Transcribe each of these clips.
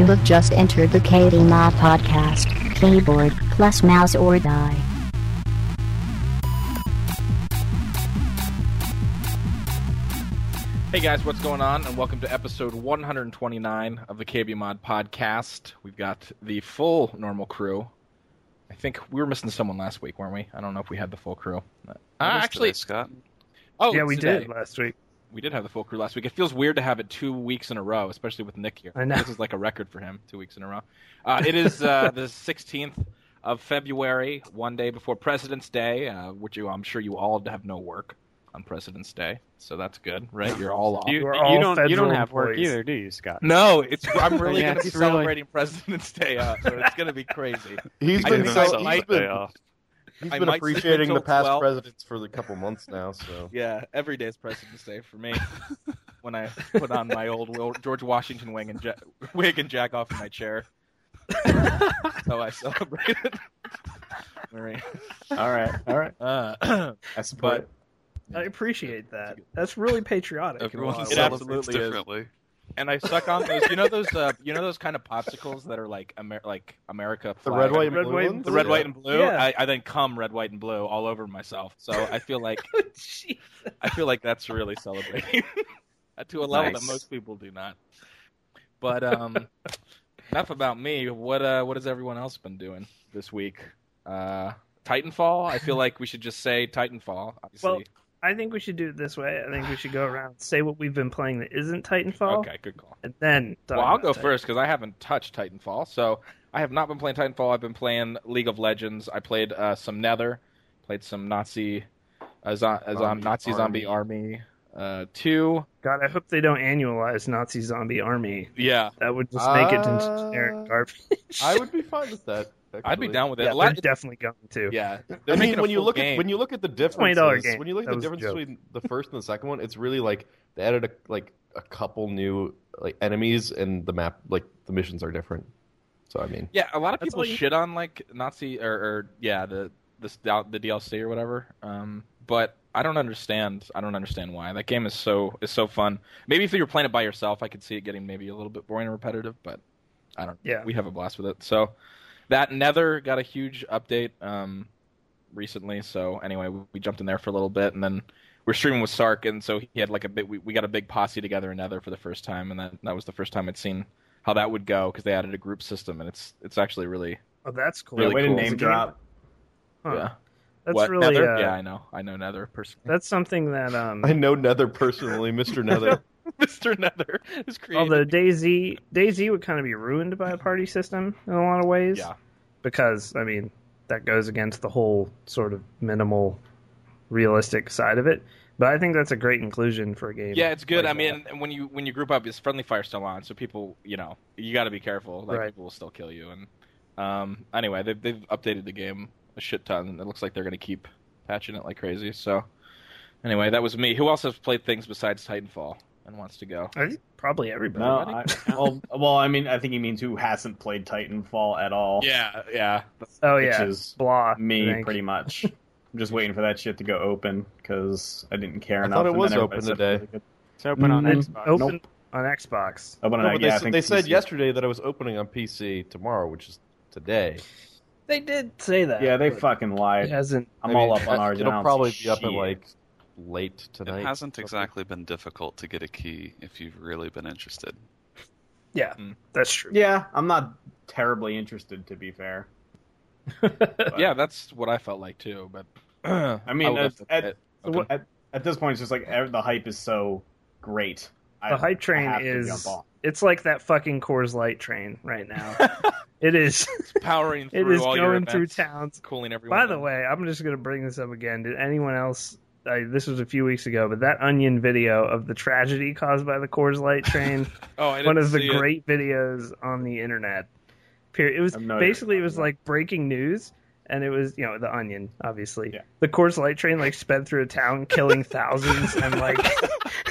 You have just entered the KB Mod Podcast. Keyboard plus mouse or die. Hey guys, what's going on? And welcome to episode 129 of the KB Mod podcast. We've got the full normal crew. I think we were missing someone last week, weren't we? I don't know if we had the full crew. Uh, actually, Scott. oh, yeah, we today. did last week. We did have the full crew last week. It feels weird to have it two weeks in a row, especially with Nick here. I know. This is like a record for him, two weeks in a row. Uh, it is uh, the 16th of February, one day before President's Day, uh, which you, I'm sure you all have no work on President's Day, so that's good, right? You're all off. You, We're you all don't you don't federal have work either, do you, Scott? No, it's I'm really Yeah, going to be it's really- celebrating President's Day, uh, so it's going to be crazy. He's I been think so, I he's might- been, off. He's I been might appreciating the past 12. presidents for the couple months now. So Yeah, every day is President's Day for me. when I put on my old George Washington wing and ja- wig and jack off in my chair. so I celebrate it. All right. All right, all right. Uh, I support but. I appreciate that. That's really patriotic. in a Everyone lot It ways. celebrates absolutely is. Differently. and I suck on those. You know those. Uh, you know those kind of popsicles that are like Amer- like America. the flag. red, white, and Red, blue white, ones? The red, Yeah. white, and blue. Yeah. I, I then come red, white, and blue all over myself. So I feel like Jeez. I feel like that's really celebrating to a level Nice. that most people do not. But um, enough about me. What uh, what has everyone else been doing this week? Uh, Titanfall. I feel like we should just say Titanfall. Obviously. Well, I think we should do it this way. I think we should go around say what we've been playing that isn't Titanfall, okay, good call. and then. Well, I'll go first because I haven't touched Titanfall. So I have not been playing Titanfall. I've been playing League of Legends. I played uh, some Nether, played some Nazi, uh, zo- uh, Zombie Nazi zombie army uh, two. God, I hope they don't annualize Nazi Zombie Army. Yeah, That would just make it into Uh, generic garbage. I would be fine with that. I'd be down with it. yeah, A lot- they're definitely going to. yeah. I mean, when you look game. at when you look at the $20 game. when you look That at the difference between the first and the second one, it's really like they added a, like a couple new like enemies, and the map like the missions are different. So I mean, Yeah, a lot of people you- shit on like Nazi or, or yeah the the the DLC or whatever. Um, but I don't understand. I don't understand why that game is so is so fun. Maybe if you were playing it by yourself, I could see it getting maybe a little bit boring and repetitive. But I don't. Yeah. we have a blast with it. So that Nether got a huge update um recently. So anyway, we, we jumped in there for a little bit, and then we're streaming with Sark, and so he had like a bit. We, we got a big posse together in Nether for the first time, and that that was the first time I'd seen how that would go because they added a group system, and it's it's actually really Oh, that's cool. Really way cool. to name drop. Huh. yeah. That's what really. Uh, yeah, I know, I know Nether personally. That's something that um. I know Nether personally, Mister Nether. Mr. Nether is created. Although DayZ DayZ would kind of be ruined by a party system in a lot of ways. Yeah. Because I mean that goes against the whole sort of minimal realistic side of it. But I think that's a great inclusion for a game. yeah, it's good. like I mean, when you when you group up, is friendly fire still on, so people, you know, you got to be careful. Like Right. people will still kill you. And um, anyway, they've they've updated the game a shit ton, it looks like they're going to keep patching it like crazy. So anyway, that was me. Who else has played things besides Titanfall and wants to go? I think probably everybody. No, I, well, well, I mean, I think he means who hasn't played Titanfall at all. Yeah, yeah. oh yeah. which yeah, is blah. Me pretty much. I'm just waiting for that shit to go open because I didn't care I enough. thought it and was open today. it. It's open on Mm, It's Xbox. open Nope. on Xbox. Open on, No, but yeah, they, I s- think they said yesterday that it was opening on PC tomorrow, which is today. They did say that. Yeah, they but fucking It lied. hasn't. I'm I mean, all up on ours. It'll probably be up at like late It tonight. hasn't exactly been difficult to get a key if you've really been interested. Yeah, Mm. that's true. Yeah, I'm not terribly interested to be fair. yeah, that's what I felt like too. But I mean, would at, at, okay. at, at this point, it's just like the hype is so great. I- The hype train is it's like that fucking Coors Light train right now. it is. powering It through is all your going through towns. cooling everyone. By the way, I'm just going to bring this up again. Did anyone else? I, this was a few weeks ago, but that Onion video of the tragedy caused by the Coors Light train, oh, I one didn't of the see it. great videos on the internet. Period. It was I have no idea basically it was like breaking news, and it was you know the Onion, obviously. Yeah. The Coors Light train like sped through a town, killing thousands, and like,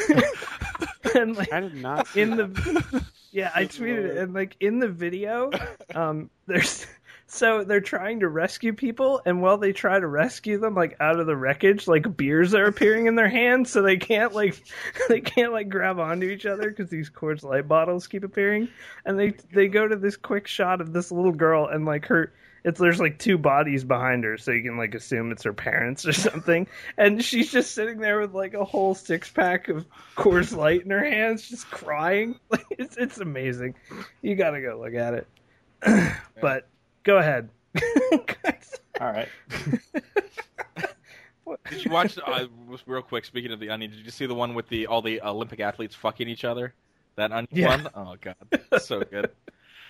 and like I did not see in that. the yeah i tweeted it and like in the video um there's So they're trying to rescue people, and while they try to rescue them, like out of the wreckage, like beers are appearing in their hands, so they can't like they can't like grab onto each other because these Coors Light bottles keep appearing. And they they go to this quick shot of this little girl, and like her, it's there's like two bodies behind her, so you can like assume it's her parents or something. And she's just sitting there with like a whole six pack of Coors Light in her hands, just crying. Like it's it's amazing. You gotta go look at it. but go ahead. All right. Did you watch? Uh, real quick. Speaking of the Onion, did you see the one with the all the Olympic athletes fucking each other? That Onion Yeah. one. Oh god, so good.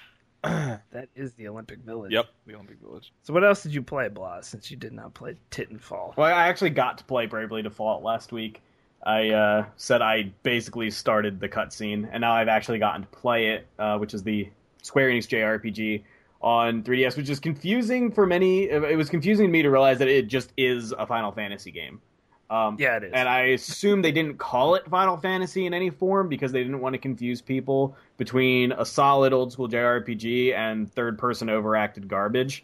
that is the Olympic Village. Yep, the Olympic Village. So what else did you play, Blas? Since you did not play Titanfall. Well, I actually got to play Bravely Default last week. I uh, said I basically started the cutscene, and now I've actually gotten to play it, uh, which is the Square Enix JRPG on 3DS, which is confusing for many. It was confusing to me to realize that it just is a Final Fantasy game. Um, Yeah, it is. And I assume they didn't call it Final Fantasy in any form because they didn't want to confuse people between a solid old school JRPG and third person overacted garbage.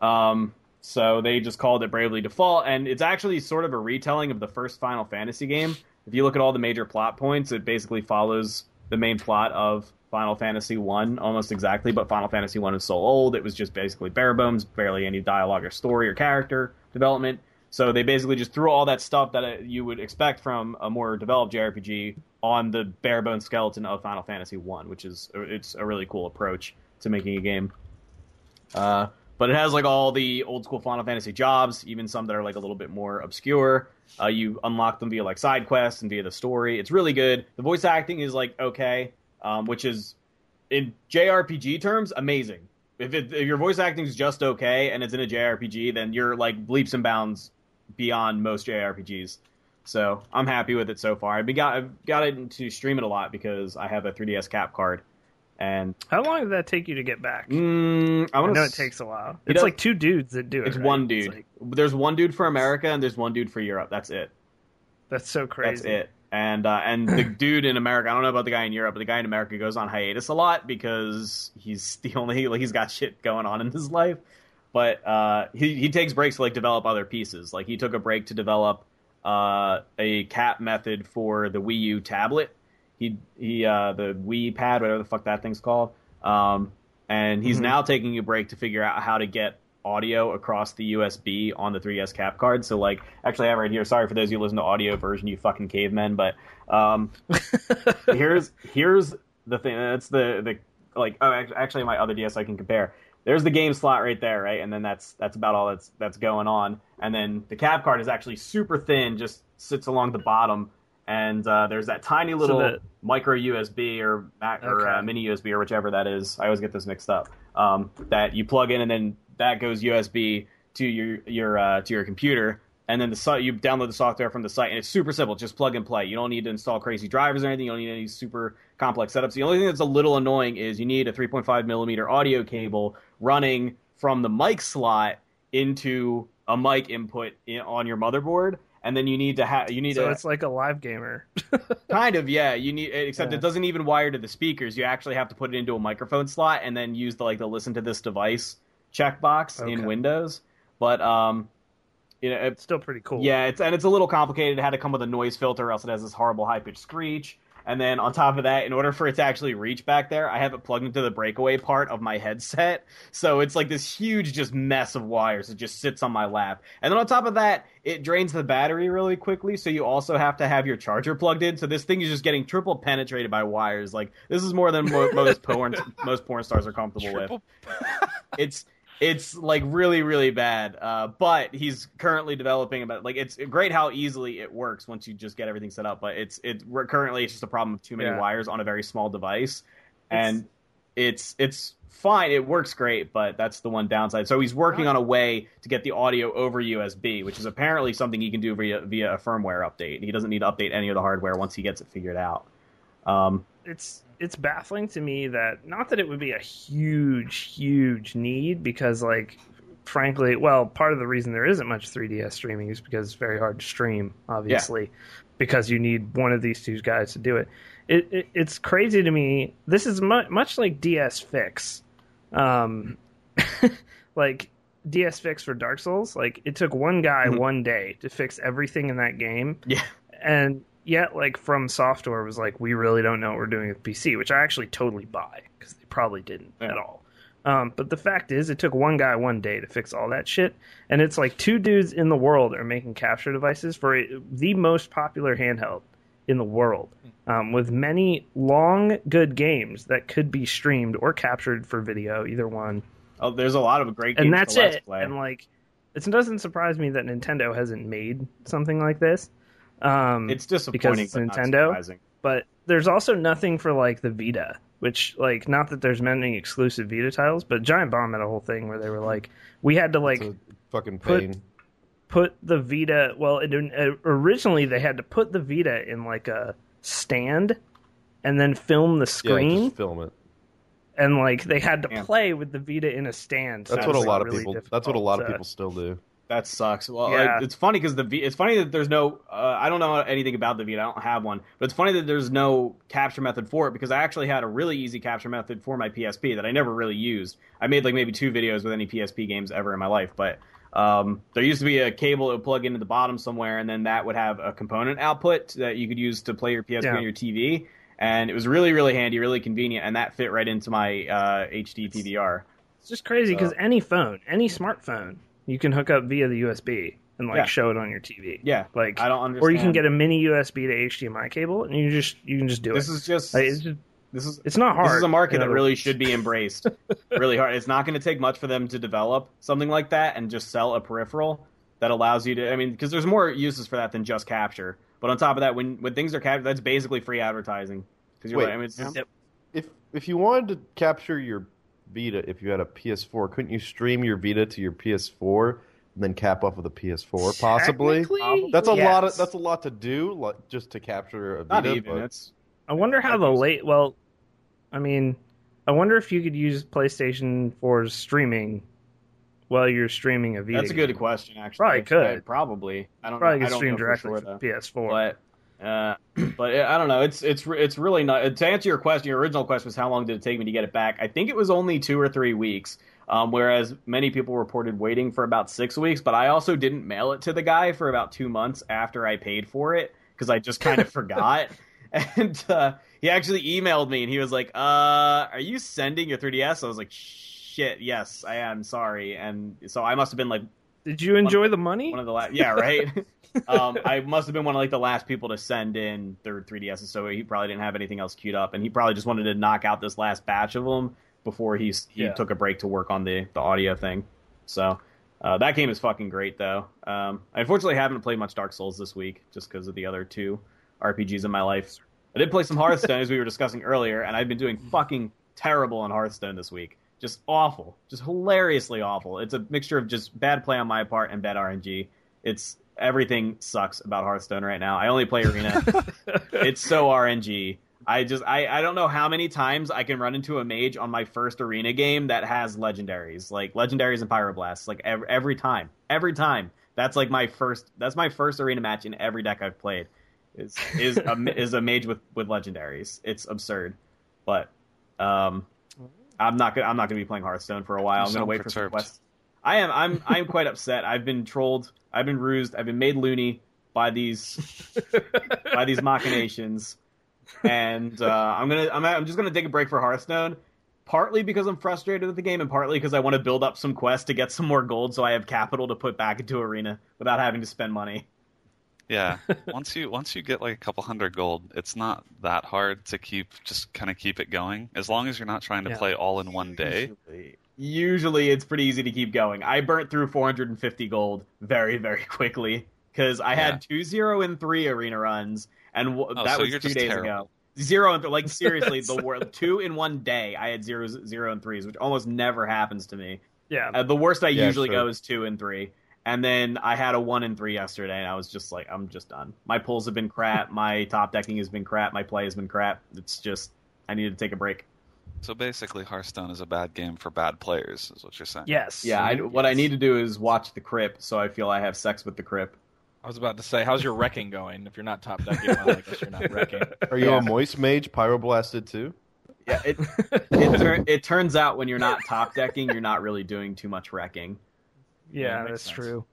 Um, so they just called it Bravely Default, and it's actually sort of a retelling of the first Final Fantasy game. If you look at all the major plot points, it basically follows the main plot of Final Fantasy One almost exactly. But Final Fantasy One is so old; it was just basically bare bones, barely any dialogue or story or character development. So they basically just threw all that stuff that uh, you would expect from a more developed JRPG on the bare bones skeleton of Final Fantasy One, which is it's a really cool approach to making a game. Uh, but it has like all the old school Final Fantasy jobs, even some that are like a little bit more obscure. Uh, you unlock them via like side quests and via the story. It's really good. The voice acting is like okay, um, which is in JRPG terms amazing. If, it, if your voice acting is just okay and it's in a JRPG, then you're like leaps and bounds beyond most JRPGs. So I'm happy with it so far. I've been got I've got it to stream it a lot because I have a 3DS cap card, and How long did that take you to get back? mm, I I know to it takes a while. It's like two dudes that do it. It's right? one dude. like- there's one dude for America and there's one dude for Europe. That's it. that's so crazy. That's it. And uh, and the dude in America, I don't know about the guy in Europe, but the guy in America goes on hiatus a lot because he's the only like he's got shit going on in his life. But uh, he he takes breaks to like develop other pieces. Like he took a break to develop uh, a cap method for the Wii U tablet. He he uh, the Wii pad, whatever the fuck that thing's called. Um, and he's Mhm. now taking a break to figure out how to get audio across the USB on the 3DS cap card. So like, actually, I have right here. Sorry for those of you who listen to audio version, you fucking cavemen. But um, here's here's the thing. That's the the like. Oh, actually, my other DS I can compare. There's the game slot right there, right, and then that's that's about all that's that's going on. And then the cap card is actually super thin, just sits along the bottom. And uh, there's that tiny little the- micro USB or Mac or uh, mini USB or whichever that is. I always get this mixed up. Um, that you plug in, and then that goes USB to your your uh, to your computer, and then the site you download the software from the site, and it's super simple. Just plug and play. You don't need to install crazy drivers or anything. You don't need any super complex setups. The only thing that's a little annoying is you need a 3.5 millimeter audio cable running from the mic slot into a mic input in, on your motherboard. And then you need to have you need So to it's like a live gamer. kind of yeah you need except Yeah. it doesn't even wire to the speakers you actually have to put it into a microphone slot and then use the like the listen to this device checkbox in windows but um you know it, It's still pretty cool. yeah it's and it's a little complicated. It had to come with a noise filter or else it has this horrible high pitched screech. And then on top of that in order for it to actually reach back there i have it plugged into the breakaway part of my headset. So it's like this huge just mess of wires that just sits on my lap. And then on top of that it drains the battery really quickly. So you also have to have your charger plugged in. So this thing is just getting triple penetrated by wires. Like this is more than mo- most porn most porn stars are comfortable with. It's it's like really really bad uh, but he's currently developing about like it's great how easily it works once you just get everything set up but it's it currently it's just a problem of too many Yeah. wires on a very small device. And it's it's fine. It works great but that's the one downside. So he's working on a way to get the audio over usb which is apparently something he can do via via a firmware update. He doesn't need to update any of the hardware once he gets it figured out. Um, it's it's baffling to me that not that it would be a huge huge need because like frankly well part of the reason there isn't much 3ds streaming is because it's very hard to stream obviously because you need one of these two guys to do it, it, it it's crazy to me this is mu- much like ds fix um like DS fix for Dark Souls, like it took one guy Mhm. one day to fix everything in that game, Yeah. and yet like From Software was like, we really don't know what we're doing with PC, which I actually totally buy because they probably didn't Yeah. at all. Um, but the fact is, it took one guy one day to fix all that shit, and it's like two dudes in the world are making capture devices for a, the most popular handheld in the world, um, with many long, good games that could be streamed or captured for video, either one. Oh, there's a lot of great games And that's it. play. And like, it doesn't surprise me that Nintendo hasn't made something like this. Um, it's disappointing it's but not Nintendo. surprising. but there's also nothing for like the Vita, which like not that there's many exclusive Vita titles, but Giant Bomb had a whole thing where they were like, we had to like It's a fucking put- pain. put the Vita. Well, it, uh, originally they had to put the Vita in like a stand and then film the yeah, screen, just film it. and like they had to Yeah. play with the Vita in a stand. so That's what a lot like, of people. That's what a lot of people still do. That sucks. Well, Yeah. like, it's funny because the v- it's funny that there's no. Uh, I don't know anything about the Vita. I don't have one, but it's funny that there's no capture method for it because I actually had a really easy capture method for my PSP that I never really used. I made like maybe two videos with any PSP games ever in my life, but um, there used to be a cable that would plug into the bottom somewhere, and then that would have a component output that you could use to play your PSP Yeah. on your TV. And it was really, really handy, really convenient, and that fit right into my uh, HD PVR. It's just crazy because So- any phone, any smartphone, you can hook up via the USB and like Yeah. show it on your TV. Yeah, Like, I don't understand. or you can get a mini USB to HDMI cable, and you just you can just do it. This is just Like, it's just this is it's not hard. This is a market in that really should be embraced. really hard. It's not going to take much for them to develop something like that and just sell a peripheral that allows you to. I mean, because there's more uses for that than just capture. But on top of that, when when things are captured, that's basically free advertising. Because you're Wait, like, I mean, it's just, If if you wanted to capture your Vita, if you had a PS4, couldn't you stream your Vita to your PS4 and then cap off with a PS4? Possibly. Technically, That's a lot of that's a lot to do, like, just to capture a not Vita. even. but- It's I wonder how the late. Well, I mean, I wonder if you could use PlayStation for streaming while you're streaming a Vita. that's a good game. question. Actually, Probably could. I- probably. I don't. Probably know. I could don't stream know directly sure, from though. PS4. But uh, but I don't know. It's it's it's really not. To answer your question, your original question was how long did it take me to get it back? I think it was only two or three weeks. Um, whereas many people reported waiting for about six weeks. But I also didn't mail it to the guy for about two months after I paid for it because I just kind of forgot. And uh, he actually emailed me and he was like, "Uh, are you sending your 3ds?" I was like, "Shit, yes, I am. Sorry." And so I must have been like Did you enjoy the money? one of the last. Yeah, right. um, I must have been one of like the last people to send in their 3ds, so he probably didn't have anything else queued up, and he probably just wanted to knock out this last batch of them before he he Yeah. took a break to work on the the audio thing. So. Uh, that game is fucking great, though. Um, I unfortunately haven't played much Dark Souls this week, just because of the other two RPGs in my life. I did play some Hearthstone, as we were discussing earlier, and I've been doing fucking terrible on Hearthstone this week. Just awful, just hilariously awful. It's a mixture of just bad play on my part and bad RNG. It's everything sucks about Hearthstone right now. I only play arena. it's so RNG. I just I, I don't know how many times I can run into a mage on my first arena game that has legendaries like legendaries and pyroblasts like every, every time every time that's like my first that's my first arena match in every deck I've played is is a, is a mage with with legendaries it's absurd but um I'm not gonna I'm not gonna be playing Hearthstone for a while You I'm gonna wait for some perturbed. quests I am I'm I'm quite upset I've been trolled I've been rused I've been made loony by these by these machinations, and uh, I'm gonna I'm, I'm just gonna take a break for Hearthstone. Partly because I'm frustrated with the game, and partly because I want to build up some quests to get some more gold, so I have capital to put back into Arena without having to spend money. Yeah, once you once you get like a couple hundred gold, it's not that hard to keep just kind of keep it going as long as you're not trying to Yeah. play all in one day. Usually, usually it's pretty easy to keep going. I burnt through 450 gold very very quickly because I had two zero and three arena runs, and w- Oh, that so was you're two just days ago. Zero and th- like seriously, the world two in one day. I had zero, zero and threes, which almost never happens to me. yeah. Uh, the worst I Yeah, usually sure. go is two and three, and then I had a one and three yesterday, and I was just like, I'm just done. My pulls have been crap. my top decking has been crap. My play has been crap. It's just I need to take a break. So basically, Hearthstone is a bad game for bad players, is what you're saying. Yes. Yeah, I, what I need to do is watch the Krip, so I feel I have sex with the Krip. I was about to say, how's your wrecking going? If you're not top decking, well, I guess you're not wrecking. Are you Yeah. a moist mage pyroblasted too? Yeah, it it, tur- it turns out when you're not top decking, you're not really doing too much wrecking. Yeah, Yeah, that's sense. true.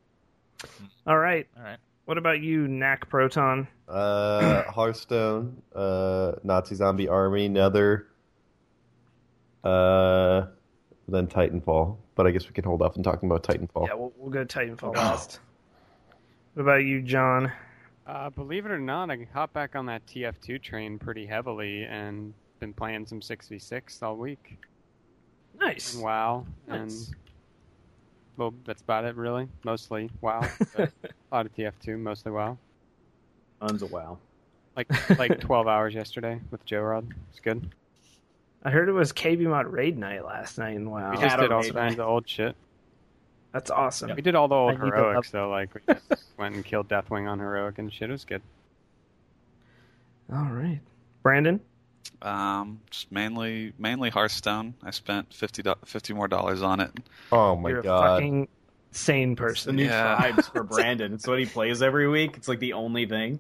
All right. All right. What about you, Knack Proton? Uh, Hearthstone, uh, Nazi Zombie Army, Nether, uh, then Titanfall. But I guess we can hold off on talking about Titanfall. Yeah, we'll, we'll go Titanfall last. What about you, John? Uh, believe it or not, I hopped back on that TF2 train pretty heavily and been playing some 6v6 all week. Nice. And WoW. Nice. And well, that's about it, really. Mostly WoW. but a lot of TF2, mostly WoW. Tons of wow. Like like 12 hours yesterday with Joe Rod. It's good. I heard it was KB Mod Raid Night last night. and Wow, We just did all kinds of old shit. that's awesome. We did all the old need to heroics up- though. Like we just went and killed Deathwing on heroic and shit. It was good. All right, Brandon. Um, just mainly mainly Hearthstone. I spent 50, do- 50 more dollars on it. Oh my You're god! a fucking sane It's the person. new Yeah. tribes for Brandon. It's what he plays every week. It's like the only thing.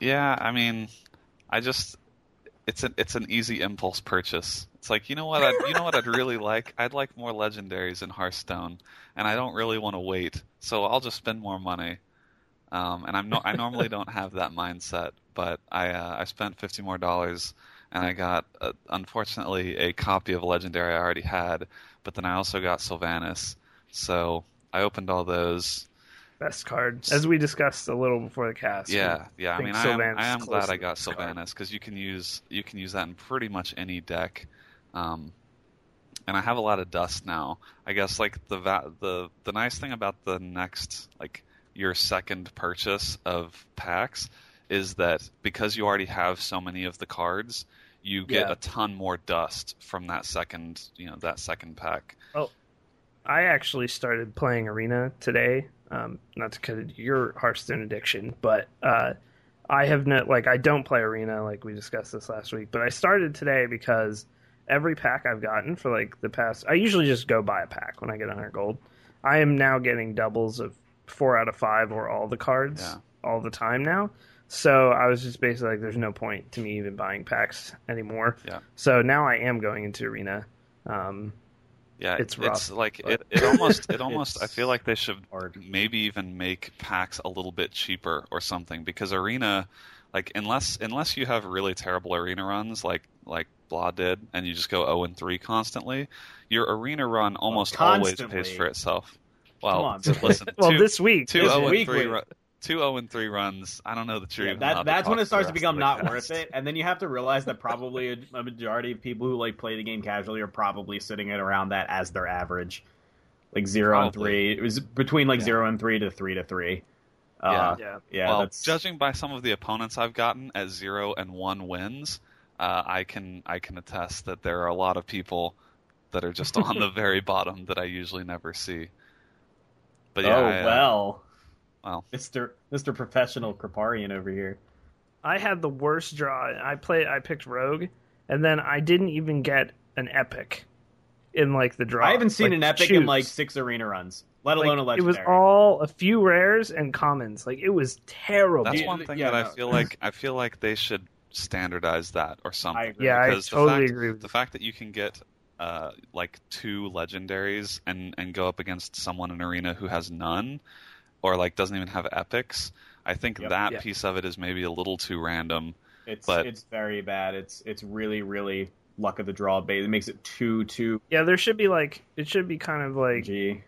Yeah, I mean, I just it's an it's an easy impulse purchase. It's like you know what I you know what I'd really like. I'd like more legendaries in Hearthstone, and I don't really want to wait, so I'll just spend more money. Um, and I'm no, I normally don't have that mindset, but I uh, I spent fifty more dollars, and I got uh, unfortunately a copy of legendary I already had, but then I also got Sylvanas, so I opened all those. Best card, as we discussed a little before the cast. Yeah, yeah. I think mean, I am, I am glad I got the best card. Sylvanas because you can use you can use that in pretty much any deck. Um, and I have a lot of dust now. I guess like the va- the the nice thing about the next like your second purchase of packs is that because you already have so many of the cards, you get Yeah. a ton more dust from that second you know that second pack. Oh, I actually started playing Arena today. Um, not to cut into your Hearthstone addiction, but uh, I have not like I don't play Arena like we discussed this last week. But I started today because every pack I've gotten for like the past, I usually just go buy a pack when I get 100 gold. I am now getting doubles of four out of five or all the cards Yeah. all the time now. So I was just basically like, there's no point to me even buying packs anymore. Yeah. So now I am going into Arena. Um, Yeah, It's it's rough, like but- it, it almost it almost I feel like they should hard. maybe even make packs a little bit cheaper or something because arena like unless unless you have really terrible arena runs like like Blah did and you just go 0 and 3 constantly, your arena run almost always pays for itself. Well, on, listen, well, two, this week, two this 0 and week 3 we- ru- two 0 and 3 runs, I don't know that you're Yeah, that, that's when it starts to become not worth it, and then you have to realize that probably a, a majority of people who like play the game casually are probably sitting at around that as their average, like zero and three. It was between like Yeah. zero and three to three to three. Uh, yeah. yeah, well, that's judging by some of the opponents I've gotten at zero and one wins, uh, I can I can attest that there are a lot of people that are just on the very bottom that I usually never see. But yeah, oh I, uh, well, well. Mister Mister Professional Kripparrian over here. I had the worst draw. I played. I picked Rogue, and then I didn't even get an epic in like the draw. I haven't seen Like, an epic choose. in like six arena runs, let Like, alone a legendary. it was all a few rares and commons. Like it was terrible. That's one thing yeah, that I feel like I feel like they should standardize that or something. I agree. yeah, I because the totally fact- agree with the fact that you can get uh, like two legendaries and and go up against someone in arena who has none or like doesn't even have epics i think Yep. that Yeah. piece of it is maybe a little too random It's but- it's very bad. It's it's really really luck of the draw bait. It makes it too too Yeah, there should be like it should be kind of like G.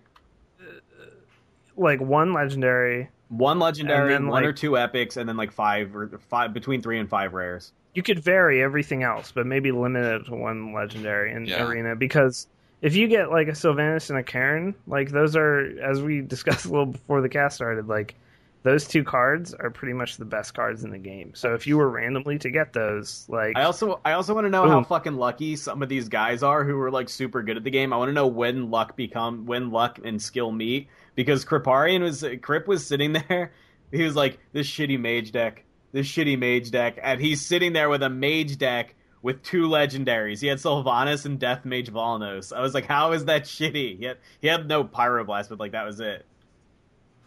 like one legendary. One legendary, And then, one like- or two epics, and then like five or five between three and five rares. You could vary everything else, but maybe limit it to one legendary in Yeah. arena because if you get like a Sylvanas and a Cairne, like those are as we discussed a little before the cast started, like those two cards are pretty much the best cards in the game. So if you were randomly to get those, like I also I also want to know how fucking lucky some of these guys are who are like super good at the game. I want to know when luck become when luck and skill meet because Kripparrian was Krip was sitting there. He was like this shitty mage deck, this shitty mage deck, and he's sitting there with a mage deck with two legendaries. He had Sylvanas and Death Mage Volnos. I was like, how is that shitty? He had, he had no Pyroblast, but like that was it.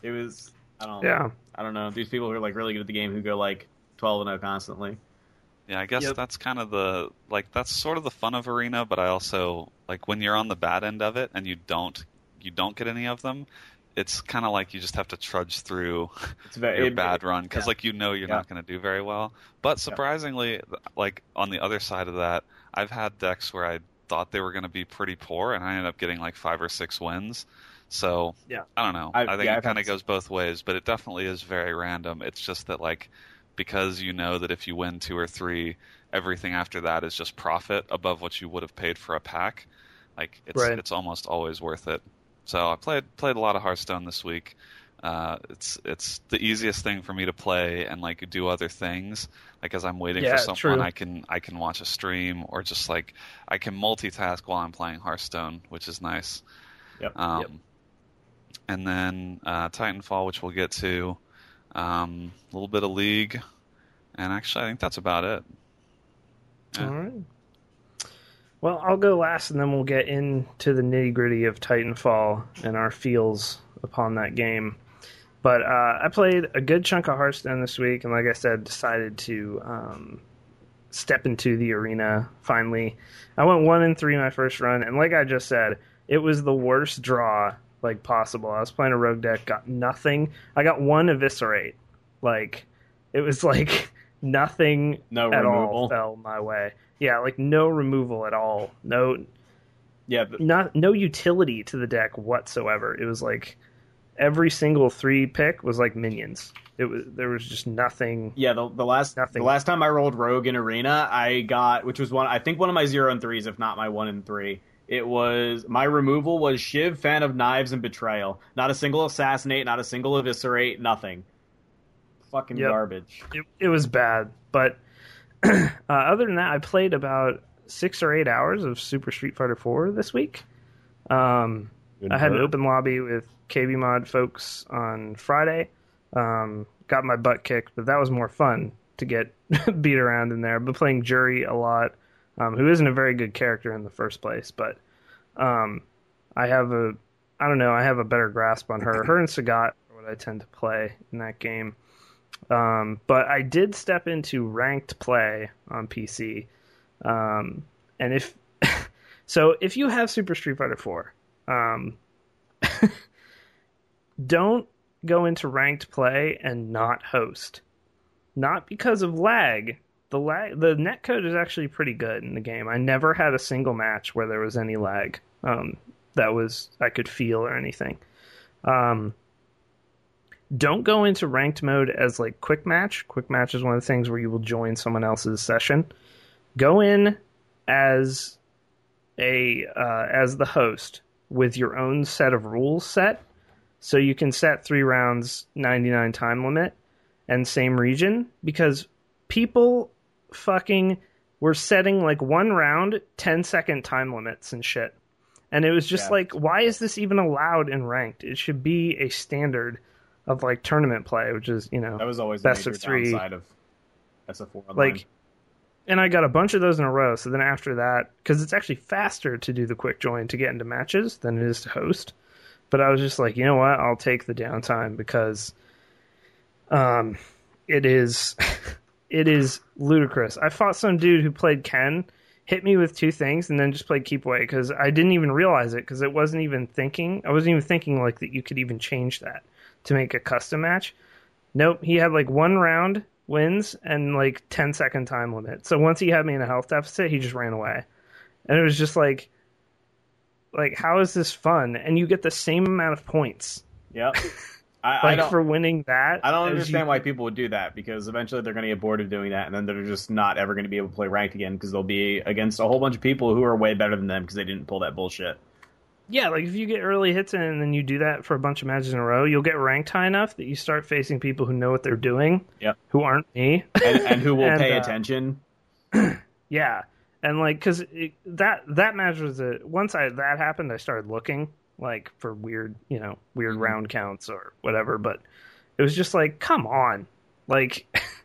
It was I don't yeah. I don't know these people who are like really good at the game who go like twelve and zero constantly. Yeah, I guess Yep. that's kind of the like that's sort of the fun of arena, but I also like when you're on the bad end of it and you don't you don't get any of them. It's kind of like you just have to trudge through It's very your bad run because yeah. like you know you're Yeah. not going to do very well. But surprisingly, like on the other side of that, I've had decks where I thought they were going to be pretty poor, and I ended up getting like five or six wins. So Yeah. I don't know. I've- I think yeah, it kind of goes both ways, but it definitely is very random. It's just that like because you know that if you win two or three, everything after that is just profit above what you would have paid for a pack. Like it's Right. it's almost always worth it. So I played played a lot of Hearthstone this week. Uh, it's it's the easiest thing for me to play and like do other things. Like as I'm waiting Yeah, for someone, true. I can I can watch a stream or just like I can multitask while I'm playing Hearthstone, which is nice. Yep. Um, Yep. And then uh, Titanfall, which we'll get to. Um, a little bit of League, and actually, I think that's about it. Yeah. All right. Well, I'll go last, and then we'll get into the nitty gritty of Titanfall and our feels upon that game. But uh, I played a good chunk of Hearthstone this week, and like I said, decided to um, step into the arena finally. I went one and three my first run, and like I just said, it was the worst draw like possible. I was playing a rogue deck, got nothing. I got one eviscerate. Like it was like nothing No at all fell my way. Yeah, like no removal at all. No Yeah, the, not no utility to the deck whatsoever. It was like every single three pick was like minions. It was there was just nothing. yeah. The, the last Nothing. the last time I rolled Rogue in Arena, I got which was one I think one of my zero and threes, if not my one and three. It was my removal was Shiv, Fan of Knives, and Betrayal. Not a single assassinate, not a single eviscerate, nothing. Fucking Yep. garbage. It, it was bad, but uh, other than that, I played about six or eight hours of Super Street Fighter Four this week. Um, I had an open lobby with KB Mod folks on Friday. Um, got my butt kicked, but that was more fun to get beat around in there. Been playing Juri a lot, um, who isn't a very good character in the first place, but um, I have a, I don't know, I have a better grasp on her. Her and Sagat are what I tend to play in that game. Um, but I did step into ranked play on PC, um, and if so, if you have Super Street Fighter Four, um, don't go into ranked play and not host. Not because of lag. The lag, the netcode is actually pretty good in the game. I never had a single match where there was any lag um, that was I could feel or anything. Um, don't go into ranked mode as like quick match. Quick match is one of the things where you will join someone else's session. Go in as a uh, as the host with your own set of rules set, so you can set three rounds, ninety nine time limit, and same region because people fucking were setting like one round 10 second time limits and shit. And it was just Yeah. like, why is this even allowed in ranked? It should be a standard of like tournament play, which is, you know, That was always Best of three. downside of SF4 online. like and I got a bunch of those in a row. So then after that, because it's actually faster to do the quick join to get into matches than it is to host. But I was just like, you know what? I'll take the downtime because, um, it is, it is ludicrous. I fought some dude who played Ken, hit me with two things, and then just played keep away because I didn't even realize it because it wasn't even thinking. I wasn't even thinking like that you could even change that to make a custom match. Nope, he had like one round wins and like 10 second time limit. So once he had me in a health deficit, he just ran away. And it was just like like how is this fun? And you get the same amount of points Yep. I, I like don't. for winning that. I don't understand you- why people would do that because eventually they're going to get bored of doing that, and then they're just not ever going to be able to play ranked again because they'll be against a whole bunch of people who are way better than them because they didn't pull that bullshit. Yeah, like if you get early hits in and then you do that for a bunch of matches in a row, you'll get ranked high enough that you start facing people who know what they're doing. Yep. Who aren't me. and, and who will And, pay uh, attention. Yeah, and like because that that match was a once I that happened, I started looking like for weird you know weird Mhm. round counts or whatever. But it was just like, come on, like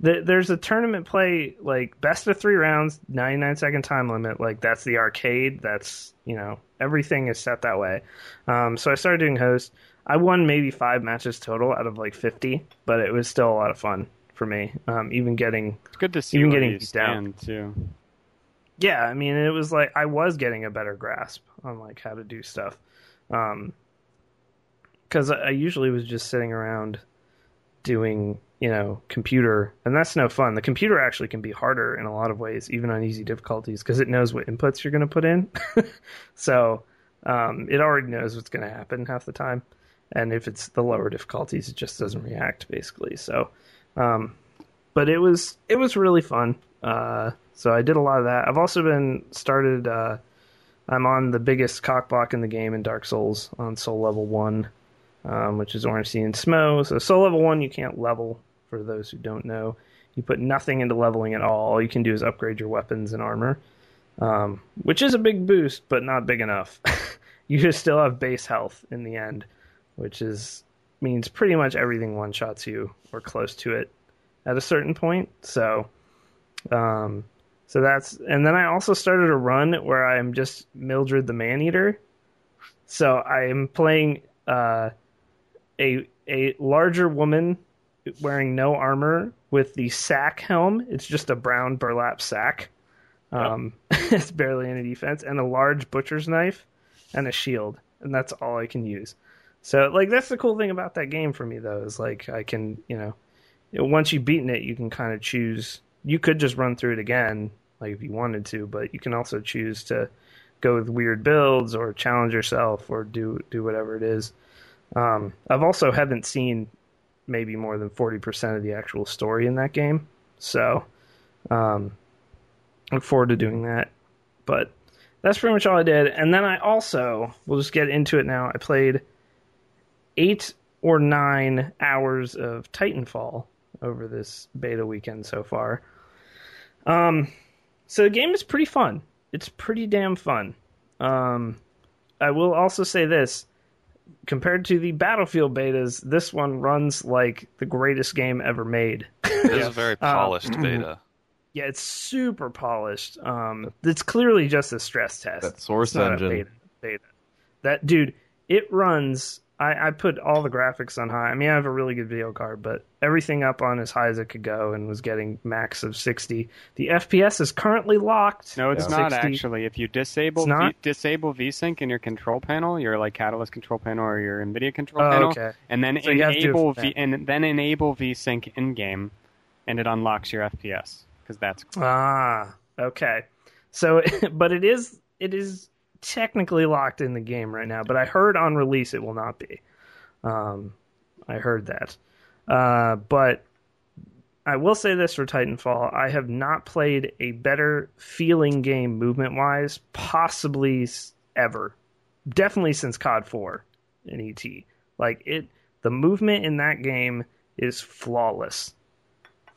the, there's a tournament play like best of three rounds, 99 second time limit. Like that's the arcade. That's you know everything is set that way. Um, so I started doing host. I won maybe five matches total out of like 50, but it was still a lot of fun for me. Um, even getting It's good to see Even getting down. too. yeah, I mean, it was like I was getting a better grasp on like how to do stuff. Um, because I usually was just sitting around doing, you know, computer, and that's no fun. The computer actually can be harder in a lot of ways, even on easy difficulties, because it knows what inputs you're going to put in. so um, it already knows what's going to happen half the time, and if it's the lower difficulties, it just doesn't react basically. So, um, but it was it was really fun. Uh, so I did a lot of that. I've also been started. Uh, I'm on the biggest cock block in the game in Dark Souls on Soul Level One, um, which is Ornstein and Smough. So Soul Level One, you can't level. For those who don't know, you put nothing into leveling at all. All you can do is upgrade your weapons and armor, um, which is a big boost, but not big enough. you just still have base health in the end, which is means pretty much everything one shots you or close to it at a certain point. So, um, so that's and then I also started a run where I'm just Mildred the Man Eater. So I am playing uh, a a larger woman wearing no armor with the sack helm. It's just a brown burlap sack. Um, it's barely any defense, and a large butcher's knife and a shield, and that's all I can use. So like that's the cool thing about that game for me though is like I can you know once you've beaten it you can kind of choose you could just run through it again like if you wanted to but you can also choose to go with weird builds or challenge yourself or do do whatever it is um, i've also haven't seen maybe more than 40% of the actual story in that game. So um, look forward to doing that. But that's pretty much all i did. And then i also we'll just get into it now. I played eight or nine hours of titanfall over this beta weekend so far. Um, so the game is pretty fun. It's pretty damn fun. Um, I will also say this: compared to the Battlefield betas, this one runs like the greatest game ever made. It is a very Uh, polished beta. yeah, it's super polished. Um, it's clearly just a stress test. That source It's not a engine. beta, beta. That dude, it runs. I, I put all the graphics on high. I mean, I have a really good video card, but everything up on as high as it could go, and was getting max of sixty. The FPS is currently locked. No, it's not 60. actually. If you disable V- disable VSync in your control panel, your like Catalyst control panel or your NVIDIA control Oh, panel, okay. and then So you have to do it enable v- and then enable VSync in game, and it unlocks your FPS because that's Ah, okay. So, but it is it is technically locked in the game right now. But I heard on release it will not be. Um, I heard that. Uh, but I will say this for Titanfall: I have not played a better feeling game movement wise, possibly ever. Definitely since COD Four in ET. Like it, the movement in that game is flawless,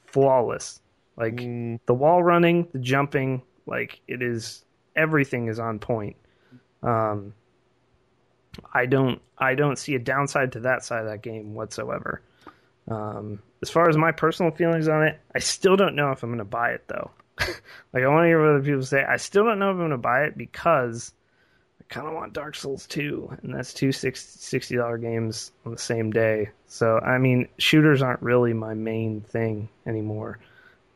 flawless. Like Mm, the wall running, the jumping, like it is everything is on point. Um, I don't I don't see a downside to that side of that game whatsoever. Um, as far as my personal feelings on it, I still don't know if I'm going to buy it though. like I want to hear what other people say. I still don't know if I'm going to buy it because I kind of want Dark Souls 2, and that's two sixty dollar games on the same day. So I mean, shooters aren't really my main thing anymore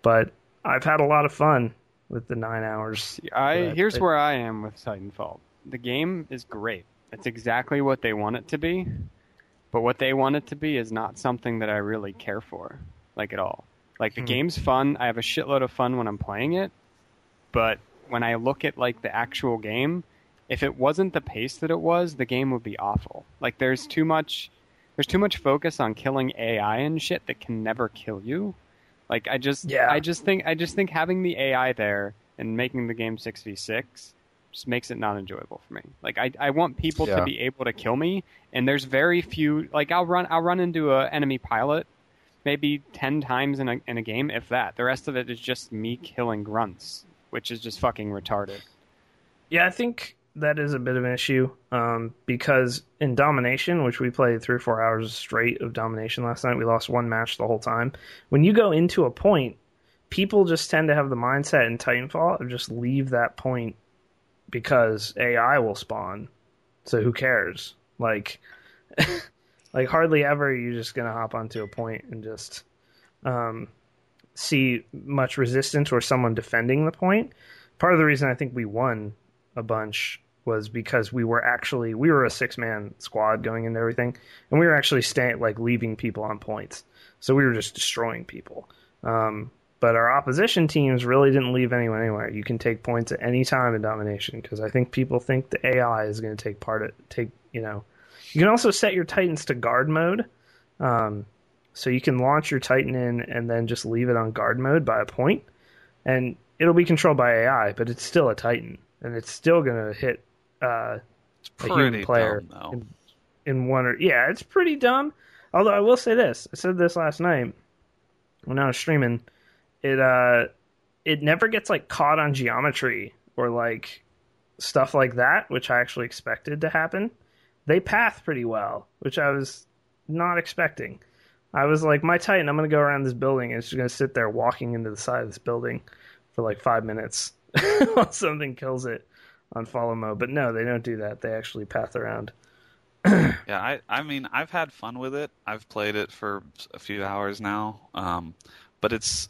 but I've had a lot of fun with the nine hours. I here's where I am with Titanfall. The game is great. It's exactly what they want it to be, but what they want it to be is not something that I really care for, like at all. Like the Hmm. game's fun. I have a shitload of fun when I'm playing it, but when I look at like the actual game, if it wasn't the pace that it was, the game would be awful. Like there's too much there's too much focus on killing AI and shit that can never kill you. Like I just Yeah. I just think I just think having the AI there and making the game six v six just makes it not enjoyable for me. Like I, I want people to be able to kill me, and there's very few. Like I'll run I'll run into a enemy pilot maybe ten times in a in a game, if that. The rest of it is just me killing grunts, which is just fucking retarded. Yeah, I think that is a bit of an issue um, because in Domination, which we played three or four hours straight of Domination last night, we lost one match the whole time. When you go into a point, people just tend to have the mindset in Titanfall of just leave that point because AI will spawn. So who cares? Like, like hardly ever you're just gonna hop onto a point and just um, see much resistance or someone defending the point. Part of the reason I think we won a bunch was because we were actually we were a six man squad going into everything, and we were actually staying like leaving people on points. So we were just destroying people. Um, but our opposition teams really didn't leave anyone anywhere. You can take points at any time in domination because I think people think the AI is going to take part of take you know. You can also set your titans to guard mode, um, so you can launch your titan in and then just leave it on guard mode by a point, and it'll be controlled by AI, but it's still a titan and it's still going to hit uh, a human player dumb, in, in one or yeah, it's pretty dumb. Although I will say this, I said this last night when I was streaming. It uh, it never gets like caught on geometry or like stuff like that, which I actually expected to happen. They path pretty well, which I was not expecting. I was like, my Titan, I'm gonna go around this building and it's just gonna sit there walking into the side of this building for like five minutes while something kills it on follow mode. But no, they don't do that. They actually path around. Yeah, I I mean I've had fun with it. I've played it for a few hours now. Um, but it's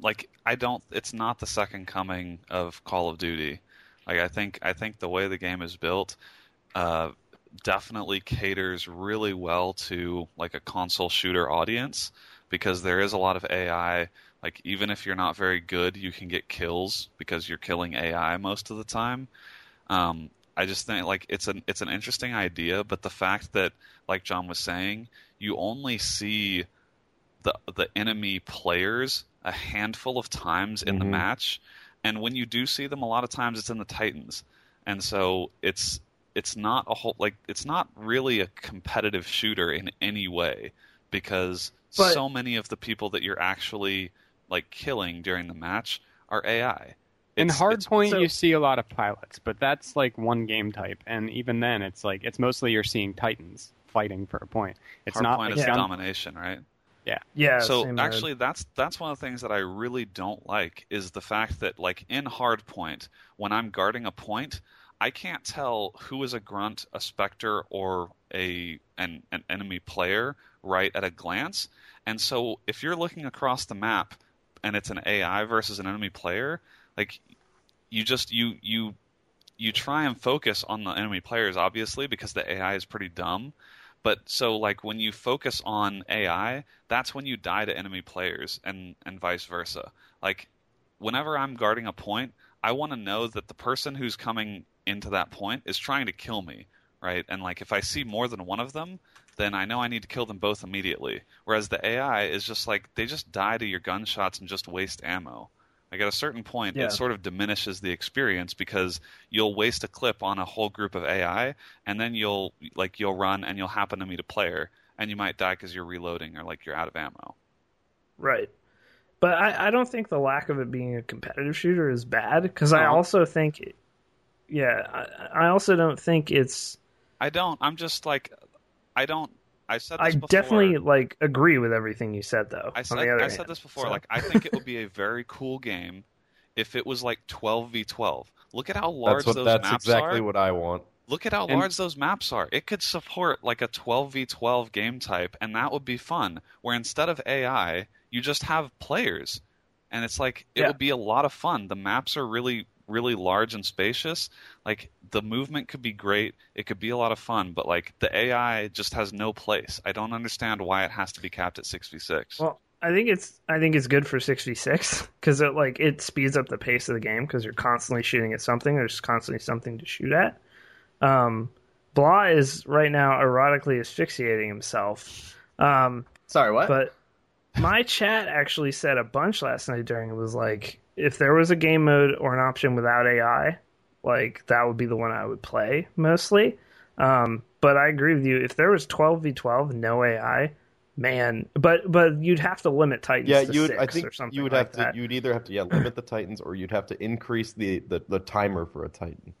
like I don't. It's not the second coming of Call of Duty. Like I think I think the way the game is built, uh, definitely caters really well to like a console shooter audience because there is a lot of AI. Like even if you're not very good, you can get kills because you're killing AI most of the time. Um, I just think like it's an it's an interesting idea, but the fact that like John was saying, you only see the the enemy players a handful of times in the Mhm. match, and when you do see them, a lot of times it's in the Titans, and so it's it's not a whole like it's not really a competitive shooter in any way because But- so many of the people that you're actually like killing during the match are AI. In It's- it's- Hardpoint, so- you see a lot of pilots, but that's like one game type, and even then, it's like it's mostly you're seeing Titans fighting for a point. It's not Hardpoint like is gun- domination, right? Yeah. Yeah. so mode. actually that's that's one of the things that I really don't like is the fact that like in hardpoint when I'm guarding a point I can't tell who is a grunt, a specter, or a an, an enemy player right at a glance. And so if you're looking across the map and it's an AI versus an enemy player, like you just you you you try and focus on the enemy players obviously because the AI is pretty dumb. But so like when you focus on AI, that's when you die to enemy players and and vice versa. Like whenever I'm guarding a point, I want to know that the person who's coming into that point is trying to kill me, right? And like if I see more than one of them, then I know I need to kill them both immediately. Whereas the AI is just like they just die to your gunshots and just waste ammo. Like at a certain point, Yeah. it sort of diminishes the experience because you'll waste a clip on a whole group of AI, and then you'll like you'll run and you'll happen to meet a player, and you might die because you're reloading or like you're out of ammo. Right. But I, I don't think the lack of it being a competitive shooter is bad because I also think, it- yeah, I, I also don't think it's. I don't. I'm just like, I don't. I said I before. definitely like agree with everything you said though. I on said the other I said this before. So- Like I think it would be a very cool game if it was like 12 v 12. Look at how large That's what. those That's maps exactly are. That's exactly what I want. Look at how And- large those maps are. It could support like a 12v12 game type, and that would be fun. Where instead of AI, you just have players, and it's like it Yeah. would be a lot of fun. The maps are really, really large and spacious. Like the movement could be great. It could be a lot of fun, but like the AI just has no place. I don't understand why it has to be capped at 6v6. Well, I think it's I think it's good for six v six because it like it speeds up the pace of the game because you're constantly shooting at something. There's constantly something to shoot at. Um, Blah is right now erotically asphyxiating himself. Um, Sorry, what? but my chat actually said a bunch last night during it was like if there was a game mode or an option without AI, like that would be the one I would play mostly. Um, but I agree with you. If there was twelve v twelve, no AI, man. But but you'd have to limit Titans. Yeah, you would. I think or something you would like have that. to. You'd either have to yeah limit the titans, or you'd have to increase the, the, the timer for a titan.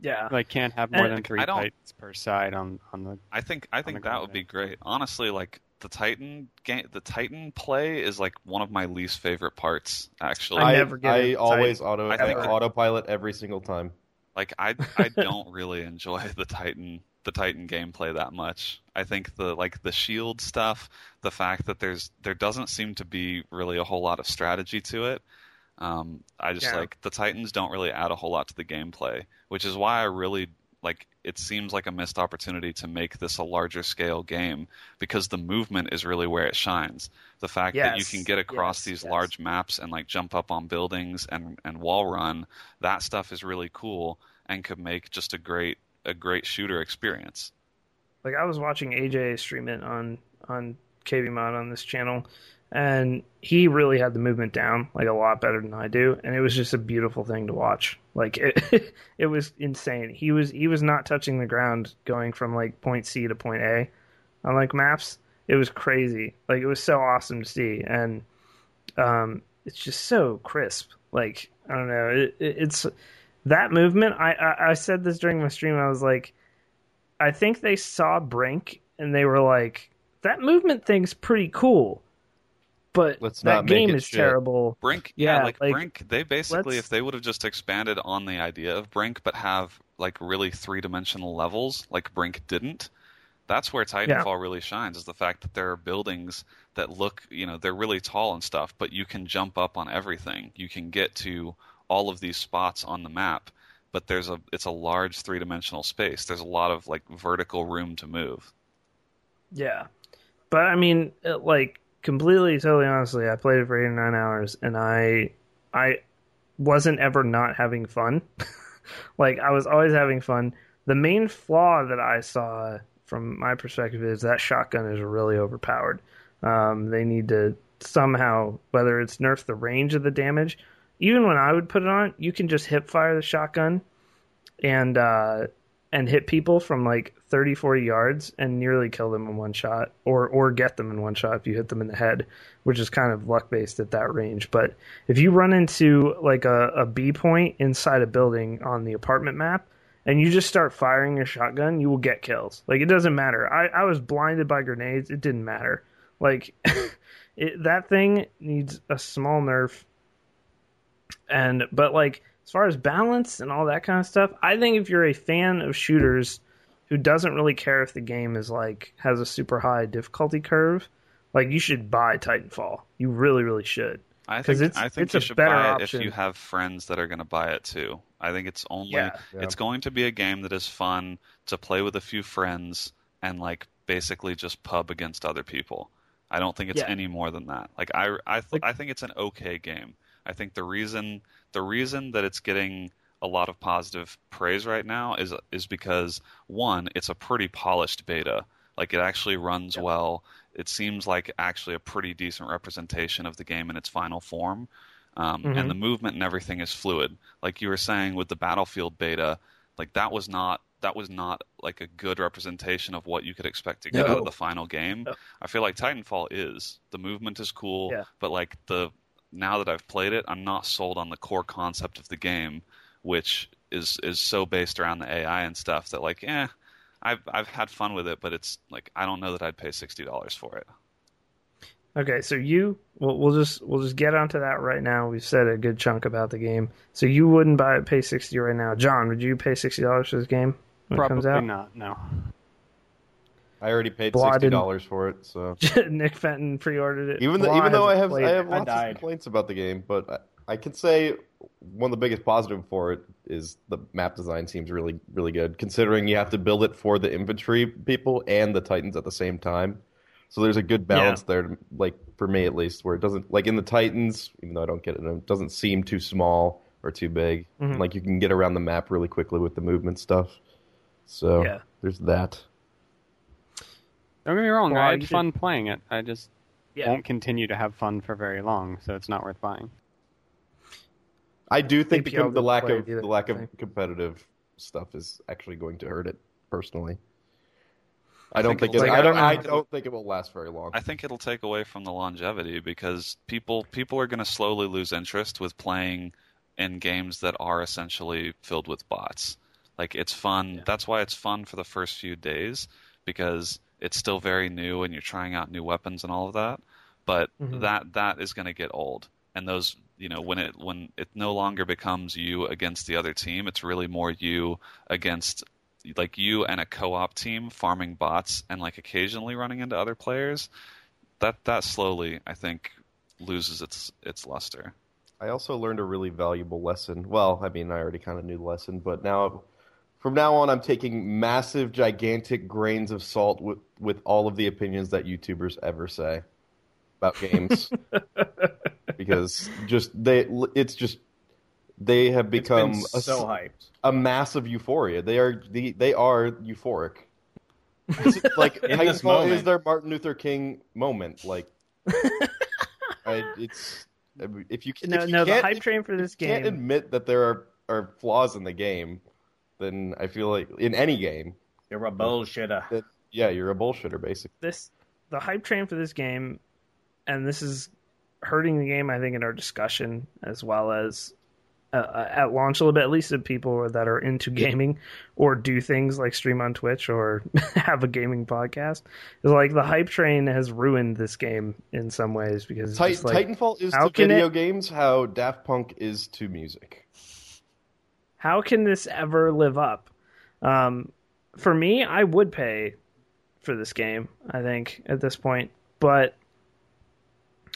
Yeah, like can't have more And- than three I Titans per side on on the. I think I think that would be great. Honestly, like the Titan game, the Titan play is like one of my least favorite parts. Actually, I I, never get I into always Titan. auto. I I think- autopilot every single time. Like I I don't really enjoy the Titan the Titan gameplay that much. I think the like the shield stuff, the fact that there's there doesn't seem to be really a whole lot of strategy to it. Um, I just Yeah. like the Titans don't really add a whole lot to the gameplay, which is why I really like it seems like a missed opportunity to make this a larger scale game because the movement is really where it shines. The fact that you can get across yes, these yes. large maps and like jump up on buildings and and wall run, that stuff is really cool and could make just a great a great shooter experience. like I was watching AJ stream it on on KB Mod on this channel, and he really had the movement down like a lot better than I do, and it was just a beautiful thing to watch. Like it, it was insane. He was he was not touching the ground going from like point C to point A on like maps. It was crazy. Like it was so awesome to see, and um, it's just so crisp. Like I don't know, it, it, it's that movement. I, I I said this during my stream. I was like. I think they saw Brink and they were like, "That movement thing's pretty cool," but Let's that not make game it is shit. terrible. Brink, yeah, Yeah, like, like, Brink, they basically, let's- if they would have just expanded on the idea of Brink, but have like really three dimensional levels, like Brink didn't, that's where Titanfall really shines. Is the fact that there are buildings that look, you know, they're really tall and stuff, but you can jump up on everything. You can get to all of these spots on the map, but there's a, it's a large three dimensional space. There's a lot of like vertical room to move. Yeah, but I mean, it, like completely, totally honestly, I played it for eight or nine hours, and I, I wasn't ever not having fun. like I was always having fun. The main flaw that I saw from my perspective is that shotgun is really overpowered. Um, they need to somehow, whether it's nerf the range of the damage. Even when I would put it on, you can just hip fire the shotgun and uh, and hit people from like 30, 40 yards and nearly kill them in one shot, or or get them in one shot if you hit them in the head, which is kind of luck based at that range. But if you run into like a, a B point inside a building on the apartment map, and you just start firing your shotgun, you will get kills. Like it doesn't matter. I, I was blinded by grenades. It didn't matter. Like it, that thing needs a small nerf. And but like as far as balance and all that kind of stuff, I think if you're a fan of shooters who doesn't really care if the game is like has a super high difficulty curve, like you should buy Titanfall. You really, really should. I 'Cause think it's- I think it's you a should better buy it option. if you have friends that are going to buy it too. I think it's only Yeah. Yeah. it's going to be a game that is fun to play with a few friends and like basically just pub against other people. I don't think it's Yeah. any more than that. Like I I th- Like- I think it's an okay game. I think the reason the reason that it's getting a lot of positive praise right now is is because one, it's a pretty polished beta. Like it actually runs well. It seems like actually a pretty decent representation of the game in its final form. Um, Mhm. And the movement and everything is fluid. Like you were saying with the Battlefield beta, like that was not that was not like a good representation of what you could expect to get out of the final game. No. I feel like Titanfall is. The movement is cool, Yeah. but like the now that I've played it, I'm not sold on the core concept of the game, which is is so based around the AI and stuff that like, eh, I've I've had fun with it, but it's like I don't know that I'd pay sixty dollars for it. Okay, so you we'll, we'll just we'll just get onto that right now. We've said a good chunk about the game, so you wouldn't buy it, pay sixty right now. John, would you pay sixty dollars for this game when it comes Probably not. No. I already paid sixty dollars for it, so Nick Fenton pre-ordered it. even though, even though I hasn't have played I it. have I lots of complaints about the game, but I, I can say one of the biggest positive for it is the map design seems really really good, considering you have to build it for the infantry people and the titans at the same time. So there's a good balance there, like for me at least, where it doesn't like in the titans, even though I don't get it, it doesn't seem too small or too big. Mhm. Like you can get around the map really quickly with the movement stuff. So Yeah. there's that. Don't get me wrong. Well, I had should- fun playing it. I just Yeah. won't continue to have fun for very long, so it's not worth buying. I do think the, APL com- the lack of the lack I of competitive stuff is actually going to hurt it personally. I, I don't think think, it'll I don't I I don't don't think it will last very long. I think it'll take away from the longevity because people people are going to slowly lose interest with playing in games that are essentially filled with bots. Like it's fun. That's why it's fun for the first few days because it's still very new and you're trying out new weapons and all of that. But Mhm. that that is going to get old, and those you know when it when it no longer becomes you against the other team it's really more you against like you and a co-op team farming bots and like occasionally running into other players that that slowly i think loses its its luster I also learned a really valuable lesson. Well, I mean, I already kind of knew the lesson, but now, from now on, I'm taking massive, gigantic grains of salt with with all of the opinions that YouTubers ever say about games, because just they, it's just they have become a, so hyped. a massive euphoria. They are the they are euphoric. It's like In this Titanfall is moment. their Martin Luther King moment. Like, I, it's if you No, if you no, the can't- hype train for this you can't game. admit that there are, are flaws in the game, then I feel like in any game, You're a bullshitter. that yeah, you're a bullshitter basically. this the hype train for this game, and this is hurting the game. I think in our discussion as well as uh, at launch a little bit, at least of people that are into gaming or do things like stream on Twitch or have a gaming podcast. Is like the hype train has ruined this game in some ways because it's Tit- like, Titanfall is how to video it- games how Daft Punk is to music. How can this ever live up? Um, for me, I would pay for this game. I think at this point, but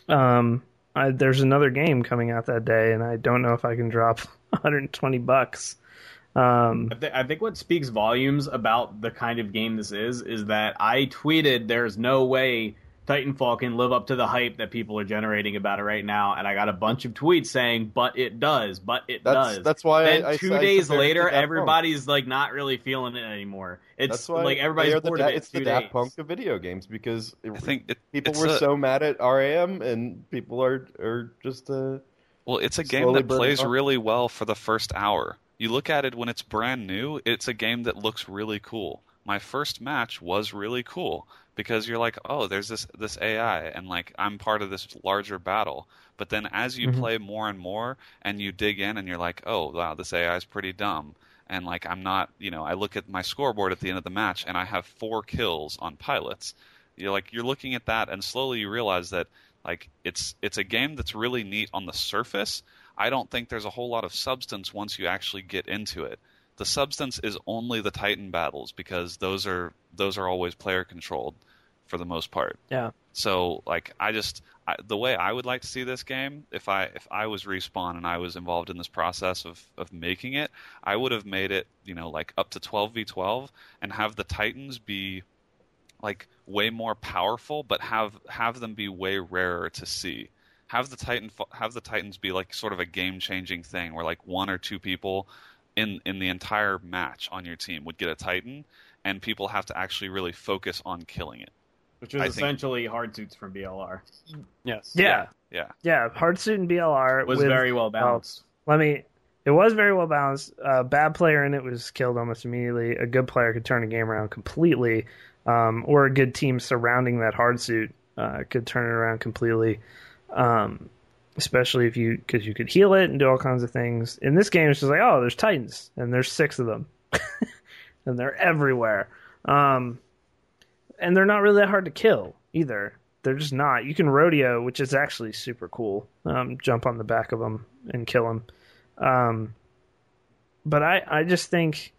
um, I, there's another game coming out that day, and I don't know if I can drop 120 bucks. Um, I, th- I think what speaks volumes about the kind of game this is is that I tweeted there's no way Titanfall can live up to the hype that people are generating about it right now, and I got a bunch of tweets saying, "But it does, but it That's does." that's why then I, I two I days compared it to later, Daft Punk. everybody's like not really feeling it anymore. It's That's why like they everybody's are the bored Da- of it. It's the two Daft days. Punk of video games because it- i think it, people were a- so mad at RAM and people are are just uh, Well, it's a game slowly that plays up. really well for the first hour. You look at it when it's brand new, it's a game that looks really cool. My first match was really cool because you're like, "Oh, there's this this AI and like I'm part of this larger battle." But then as you Mhm. play more and more and you dig in and you're like, "Oh, wow, this AI is pretty dumb." And like I'm not, you know, I look at my scoreboard at the end of the match and I have 4 kills on pilots. You're like you're looking at that and slowly you realize that like it's it's a game that's really neat on the surface. I don't think there's a whole lot of substance once you actually get into it. The substance is only the Titan battles because those are those are always player controlled for the most part. Yeah. So like I just I, the way I would like to see this game if I if I was respawn and I was involved in this process of of making it, I would have made it, you know, like up to 12v12 and have the Titans be like way more powerful but have have them be way rarer to see have the titan have the titans be like sort of a game changing thing where like one or two people in in the entire match on your team would get a titan and people have to actually really focus on killing it which is I think- essentially hard suits from BLR. Yes. yeah, yeah yeah, Hardsuit and BLR was with- very well balanced. Let me. It was very well balanced. A bad player in it was killed almost immediately. A good player could turn a game around completely, um, or a good team surrounding that hard suit uh, could turn it around completely. Um, especially if you because you could heal it and do all kinds of things. In this game, it's just like oh, there's titans and there's six of them, and they're everywhere. Um, and they're not really that hard to kill either. They're just not. You can rodeo, which is actually super cool. Um, jump on the back of them and kill them. Um, but I, I just think,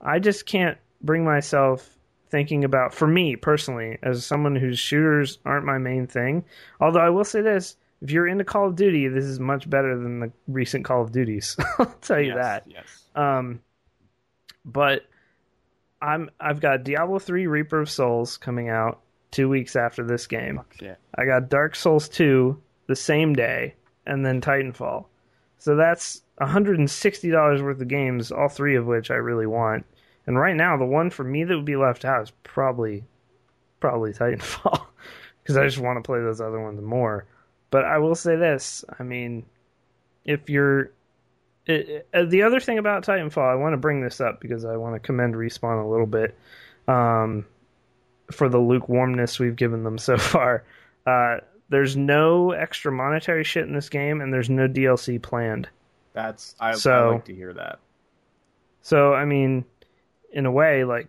I just can't bring myself thinking about, for me personally, as someone whose shooters aren't my main thing. Although I will say this: if you're into Call of Duty, this is much better than the recent Call of Duties. I'll tell you Yes, that. Yes. Um, but I'm I've got Diablo three Reaper of Souls coming out two weeks after this game. Yeah. I got Dark Souls two the same day, and then Titanfall. So that's $160 worth of games, all three of which I really want. And right now, the one for me that would be left out is probably probably Titanfall because I just want to play those other ones more. But I will say this: I mean, if you're it, uh, the other thing about Titanfall, I want to bring this up because I want to commend Respawn a little bit um, for the lukewarmness we've given them so far. Uh, there's no extra monetary shit in this game, and there's no DLC planned. That's I, so, I like to hear that. So I mean, in a way, like,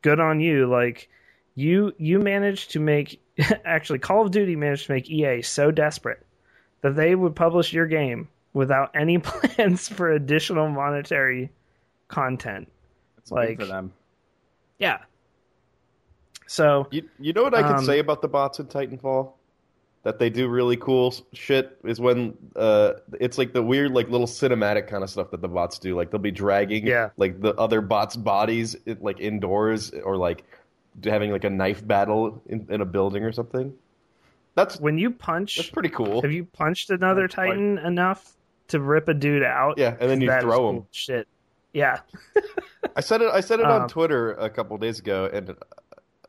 good on you. Like, you you managed to make actually Call of Duty managed to make EA so desperate that they would publish your game without any plans for additional monetary content. It's big like- for them. Yeah. So You, you know what I can Um, say about the bots in Titanfall? That they do really cool shit is when uh, it's like the weird like little cinematic kind of stuff that the bots do. Like they'll be dragging Yeah. like the other bots' bodies like indoors or like having like a knife battle in, in a building or something. That's when you punch. that's punch, pretty cool. have you punched another That's quite- Titan enough to rip a dude out? Yeah, and then you That is throw cool him. Shit. Yeah. I said it. I said it Um, on Twitter a couple days ago, and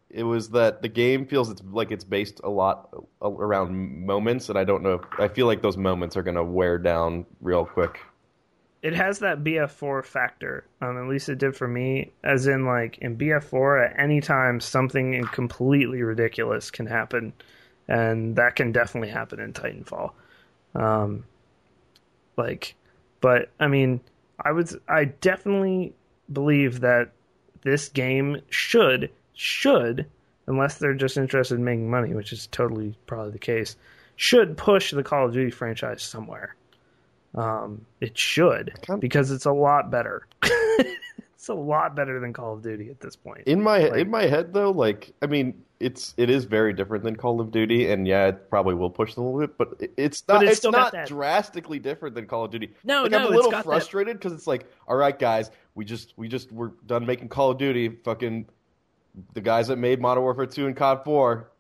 it was that the game feels it's like it's based a lot around moments, and I don't know. If, I feel like those moments are going to wear down real quick. It has that BF4 factor. Um, at least it did for me. As in, like in BF4, at any time something completely ridiculous can happen, and that can definitely happen in Titanfall. Um, like, but I mean, I would, I definitely believe that this game should should, unless they're just interested in making money, which is totally probably the case, should push the Call of Duty franchise somewhere. Um, it should because it's a lot better. it's a lot better than Call of Duty at this point. In my Like- in my head, though, like I mean, it's it is very different than Call of Duty, and yeah, it probably will push them a little bit, but it- it's But not. it's it's not drastically different than Call of Duty. No, like, no, I'm a little frustrated because it's like, all right, guys, we just we just we're done making Call of Duty. Fucking the guys that made Modern Warfare Two and COD Four.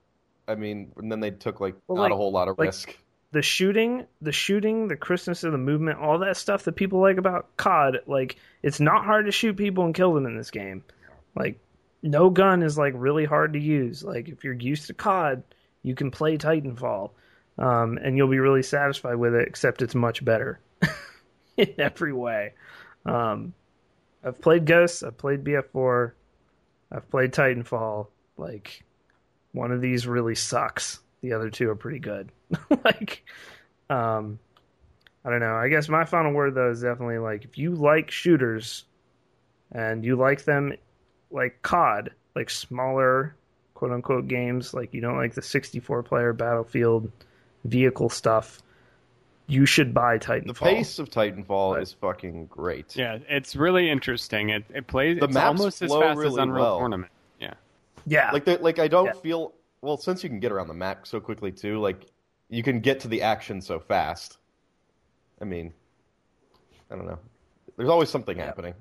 I mean, and then they took like Well, not like- a whole lot of risk. The shooting, the shooting, the crispness of the movement, all that stuff that people like about COD, like it's not hard to shoot people and kill them in this game. Like no gun is like really hard to use. Like if you're used to COD, you can play Titanfall. Um, and you'll be really satisfied with it, except it's much better in every way. Um, I've played Ghosts, I've played BF4, I've played Titanfall. Like one of these really sucks. The other two are pretty good. like, um, I don't know. I guess my final word though is definitely like if you like shooters and you like them like COD, like smaller quote unquote games, like you don't like the 64 player Battlefield vehicle stuff, you should buy Titanfall. The pace of Titanfall But- is fucking great. Yeah, it's really interesting. It it plays The it's maps almost as flow fast as really Unreal well. Tournament. Yeah. yeah, Like, the, like I don't Yeah. feel well since you can get around the map so quickly too. Like, you can get to the action so fast. I mean, I don't know. There's always something happening.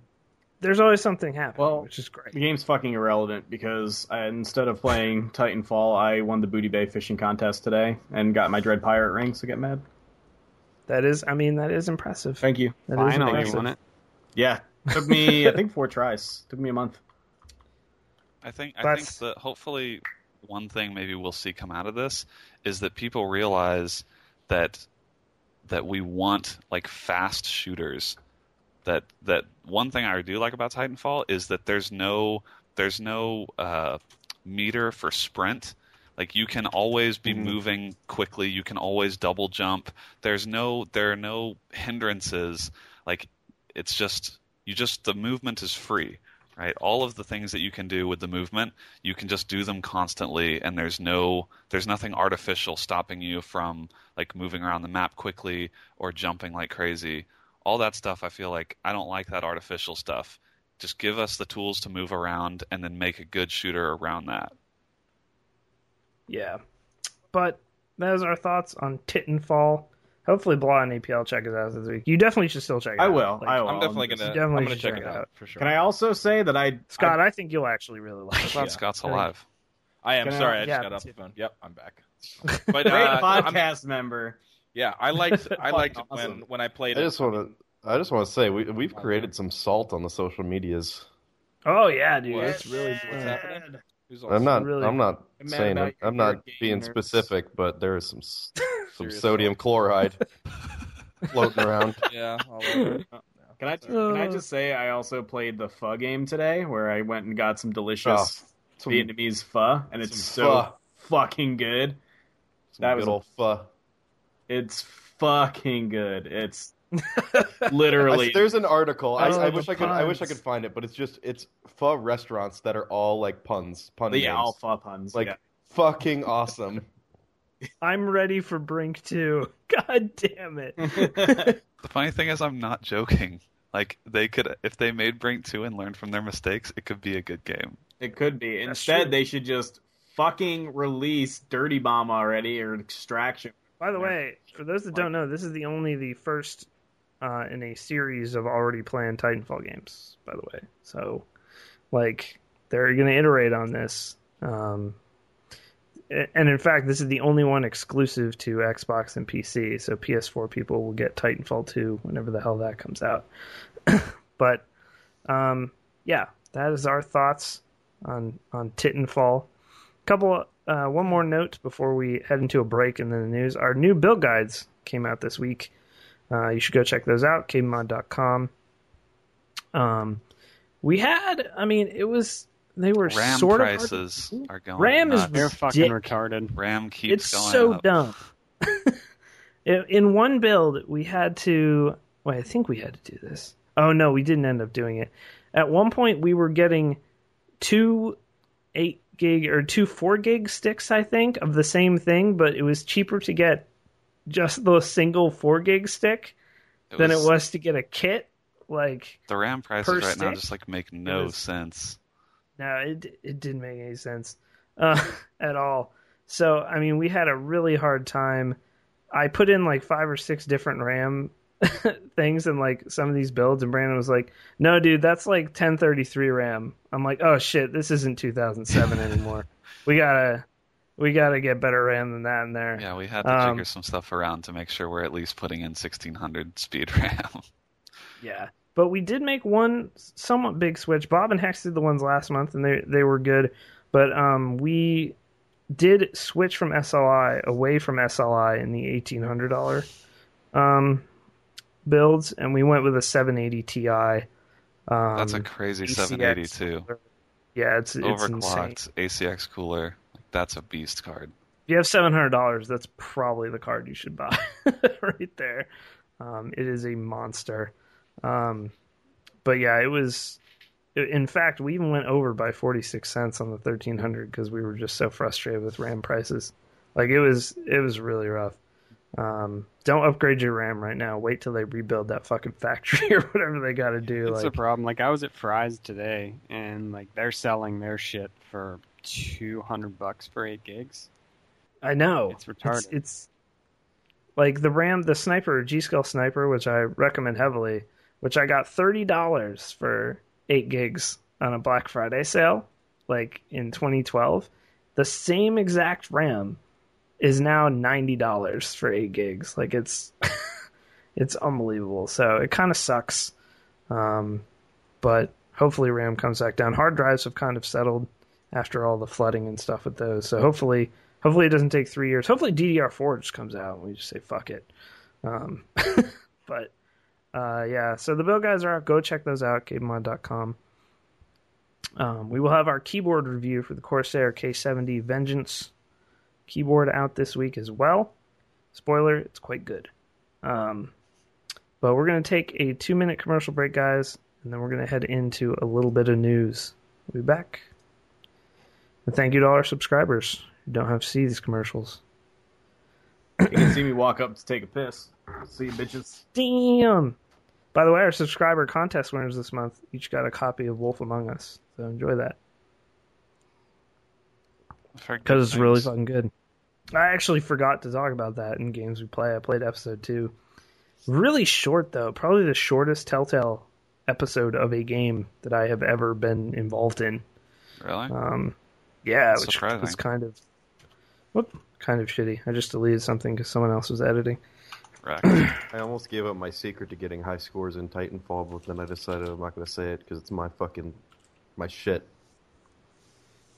there's always something happening, Well, which is great. The game's fucking irrelevant because I, instead of playing Titanfall, I won the Booty Bay fishing contest today and got my Dread Pirate ring. So get mad. That is, I mean, that is impressive. Thank you. That is Finally, you won it. Yeah, took me I think four tries. Took me a month. I think I That's- think that hopefully one thing maybe we'll see come out of this is that people realize that that we want like fast shooters. That that one thing I do like about Titanfall is that there's no there's no uh, meter for sprint. Like you can always be Mhm. moving quickly. You can always double jump. There's no there are no hindrances. Like it's just you just the movement is free right all of the things that you can do with the movement you can just do them constantly and there's no there's nothing artificial stopping you from like moving around the map quickly or jumping like crazy all that stuff i feel like i don't like that artificial stuff just give us the tools to move around and then make a good shooter around that Yeah. But those are our thoughts on Titanfall. Hopefully, Blah and APL check it out this week. You definitely should still check it I out. will. Like, I will. I'm definitely gonna. definitely I'm gonna check check it it out out. for sure. Can I also say that I Scott, I, think you'll actually really i like thought it. scott's alive I am Can sorry. I just yeah, got off the phone. Yep, I'm back. But great uh, I'm- podcast member. yeah, I liked. I liked Awesome. when when I played I just want to. I just want to say we we've created some salt on the social medias. Oh yeah, dude. What? It's really What's happening? Who's I'm not. really- I'm not saying. it. I'm not being gamers. specific, but there is some some sodium chloride floating around. Yeah. all over. Can I can I just say I also played the pho game today, where I went and got some delicious oh, Some, Vietnamese pho, and it's so pho. fucking good. some that good was a- old pho. It's fucking good. It's I- literally there's an article. I, I wish I could. I wish I could find it, but it's just it's pho restaurants that are all like puns, pun yeah, names. all pho puns. like yeah. fucking awesome. I'm ready for Brink 2. God damn it. The funny thing is, I'm not joking. Like they could, if they made Brink two and learned from their mistakes, it could be a good game. It could be. That's Instead, true. they should just fucking release Dirty Bomb already or Extraction. By the Yeah. way, for those that don't know, this is the only the first uh, in a series of already planned Titanfall games. By the way, so like they're going to iterate on this, um, and in fact, this is the only one exclusive to Xbox and PC. So PS4 people will get Titanfall 2 whenever the hell that comes out. but um, yeah, that is our thoughts on on Titanfall. Couple, uh, one more note before we head into a break and then the news. Our new build guides came out this week. Uh, you should go check those out. KBMod.com. Um, we had, I mean, it was they were RAM sort of prices are going. RAM is nuts. They're fucking Dick. retarded. RAM keeps it's going so up. dumb. in, in one build, we had to. Wait, I think we had to do this. Oh no, we didn't end up doing it. At one point, we were getting two eight gig or two four gig sticks, I think, of the same thing, but it was cheaper to get just the single four gig stick It than was- it was to get a kit. Like, The RAM prices right now just like make no was- sense. No, it it didn't make any sense uh, at all. So I mean, we had a really hard time. I put in like five or six different RAM things in like some of these builds, and Brandon was like, "No, dude, that's like 1033 RAM." I'm like, "Oh shit, this isn't 2007 anymore. we gotta we gotta get better RAM than that in there." Yeah, we had to Um, jigger some stuff around to make sure we're at least putting in 1600 speed RAM. Yeah. But we did make one somewhat big switch. Bob and Hex did the ones last month, and they they were good. But um, we did switch from SLI away from SLI in the eighteen hundred dollar um, builds, and we went with a seven eighty Ti. Um, That's a crazy ACX 782. Yeah, it's it's insane. Overclocked ACX cooler. Like, that's a beast card. If you have seven hundred dollars, that's probably the card you should buy right there. Um, it is a monster. Um, but yeah, it was. In fact, we even went over by forty six cents on the thirteen hundred because we were just so frustrated with RAM prices. Like it was, it was really rough. Um, don't upgrade your RAM right now. Wait till they rebuild that fucking factory or whatever they got to do. It's like, a problem. Like I was at Fry's today, and like they're selling their shit for two hundred bucks for eight gigs. I know It's retarded. It's, it's like the Ram, the sniper, G Skill sniper, which I recommend heavily, which I got thirty dollars for eight gigs on a Black Friday sale, like in 2012. The same exact RAM is now ninety dollars for eight gigs. Like it's it's unbelievable. So it kind of sucks, um, but hopefully RAM comes back down. Hard drives have kind of settled after all the flooding and stuff with those. So hopefully, hopefully it doesn't take three years. Hopefully DDR4 just comes out and we just say fuck it. Um, but uh, yeah, so the build guys are out. Go check those out. KBMod.com. Um, we will have our keyboard review for the Corsair K70 Vengeance keyboard out this week as well. Spoiler, it's quite good. Um, but we're going to take a two minute commercial break, guys, and then we're going to head into a little bit of news. We'll be back. And thank you to all our subscribers who don't have to see these commercials. You can see me walk up to take a piss. See you, bitches. Damn! By the way, our subscriber contest winners this month each got a copy of Wolf Among Us. So enjoy that. I've heard good Because it's really fucking good. I actually forgot to talk about that in games we play. I played episode two. Really short, though. Probably the shortest Telltale episode of a game that I have ever been involved in. Really? Um, yeah, which Surprising. was kind of, whoop, kind of shitty. I just deleted something because someone else was editing. Wrecked. I almost gave up my secret to getting high scores in Titanfall, but then I decided I'm not going to say it because it's my fucking my shit.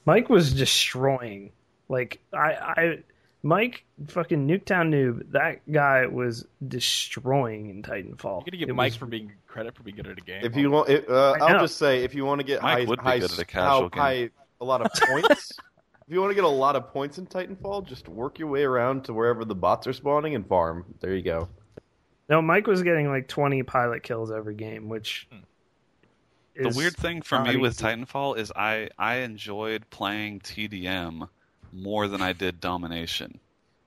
Mike was destroying. Like I, I, Mike, fucking Nuketown noob. That guy was destroying in Titanfall. You gotta give It Mike was- for being credit for being good at a game. If you want, it, uh, I know. I'll just say if you want to get Mike high, would be high, good at a how casual game. high a lot of points. if you want to get a lot of points in Titanfall, just work your way around to wherever the bots are spawning and farm. There you go. No, Mike was getting like twenty pilot kills every game, which hmm. the is weird thing for not me with. Titanfall is I I enjoyed playing TDM more than I did Domination.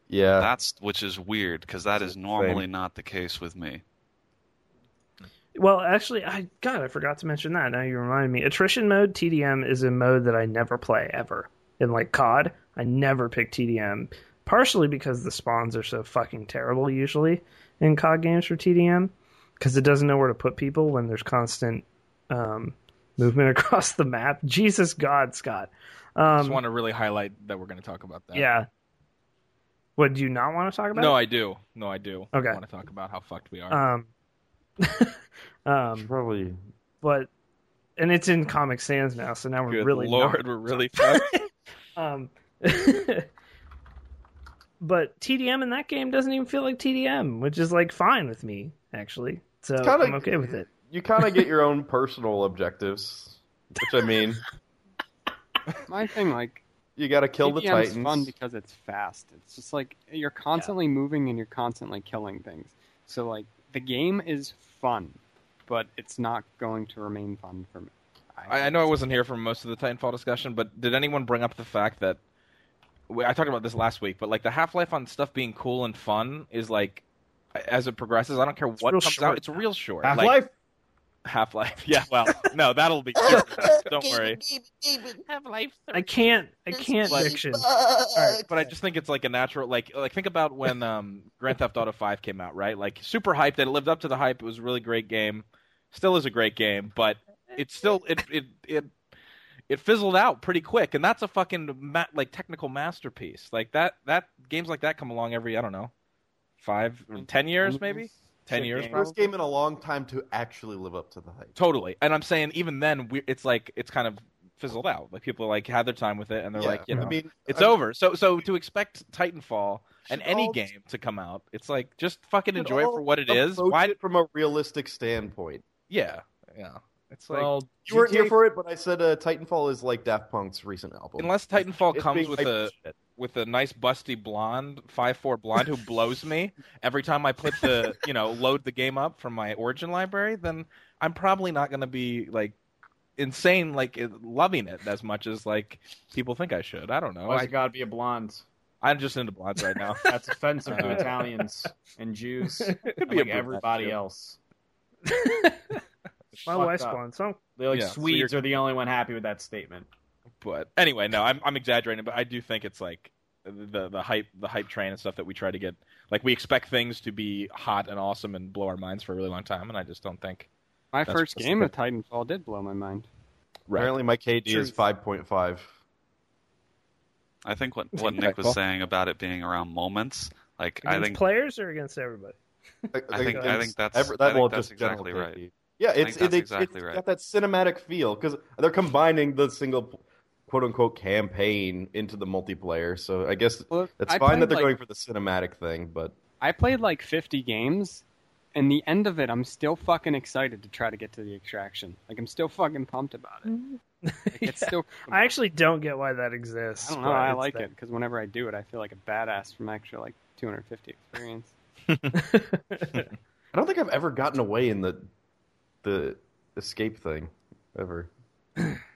Yeah, That's which is weird because that is normally not the case with me. Well, actually, I God, I forgot to mention that. Now you remind me. Attrition mode TDM is a mode that I never play ever. In like COD, I never pick TDM, partially because the spawns are so fucking terrible usually in COD games for TDM, because it doesn't know where to put people when there's constant um, movement across the map. Jesus God, Scott. I just Um, want to really highlight that we're going to talk about that. yeah. What do you not want to talk about? No, I do. No, I do. Okay. I want to talk about how fucked we are. Um, um, probably. but and it's in Comic Sans now, so now we're Good really lord, not- we're really. Um, but TDM in that game doesn't even feel like TDM, which is like fine with me actually. So kinda- I'm okay with it. You kind of get your own personal objectives, which I mean, My thing, like, you got to kill the TDM's titans. fun because it's fast. It's just like you're constantly moving and you're constantly killing things. So like the game is fun, but it's not going to remain fun for me. I, I know I wasn't here for most of the Titanfall discussion, but did anyone bring up the fact that I talked about this last week? But like the Half Life on stuff being cool and fun is like as it progresses. I don't care what comes short out; it's real short. Half Like, Life. Half Life. Yeah, well, no, that'll be. don't worry. Half Life. I can't. I can't Like- diction. But I just think it's like a natural, like, like think about when um, Grand Theft Auto Five came out, right? Like super hyped. That it lived up to the hype. It was a really great game. Still is a great game, but it still it it it it fizzled out pretty quick, and that's a fucking ma- like technical masterpiece. Like that that games like that come along every I don't know five ten years maybe ten years game. First game in a long time to actually live up to the hype. Totally, and I'm saying even then, we, it's like it's kind of fizzled out. Like people like had their time with it, and they're Yeah, like, you know, I mean, it's I- over. So so to expect Titanfall and any all- game to come out, it's like just fucking enjoy it for what it is. approach Why? it from a realistic standpoint? Yeah, yeah. It's like Well, You weren't here for it, but I said uh, Titanfall is like Daft Punk's recent album. unless Titanfall It's comes being with hyped a shit. With a nice busty blonde five four blonde who blows me every time I put the you know load the game up from my origin library, then I'm probably not going to be like insane like loving it as much as like people think I should. I don't know. Why's I, it got to be a blonde? I'm just into blondes right now. That's offensive to Italians and Jews. Could and, be a like everybody too. else. My wife's blonde, so They like Yeah, Swedes you're- are the only one happy with that statement. But anyway, no, I'm I'm exaggerating, but I do think it's like the the hype the hype train and stuff that we try to get. Like we expect things to be hot and awesome and blow our minds for a really long time, and I just don't think. My first game the- of Titanfall did blow my mind. Apparently, my KD is five point five. I think what what Nick was saying about it being around moments, like I think players or against everybody. I think- I think that's- every, I think well, that's just exactly right. Yeah, think it's that's it, exactly it's right. got that cinematic feel because they're combining the single quote unquote campaign into the multiplayer. So I guess Well, it's I fine that they're like- going for the cinematic thing, but I played like 50 games, and the end of it, I'm still fucking excited to try to get to the extraction. Like I'm still fucking pumped about it. Like, it's Yeah. still. I actually don't get why that exists. I don't know. but I like that- it because whenever I do it, I feel like a badass from extra like 250 experience. I don't think I've ever gotten away in the the escape thing ever.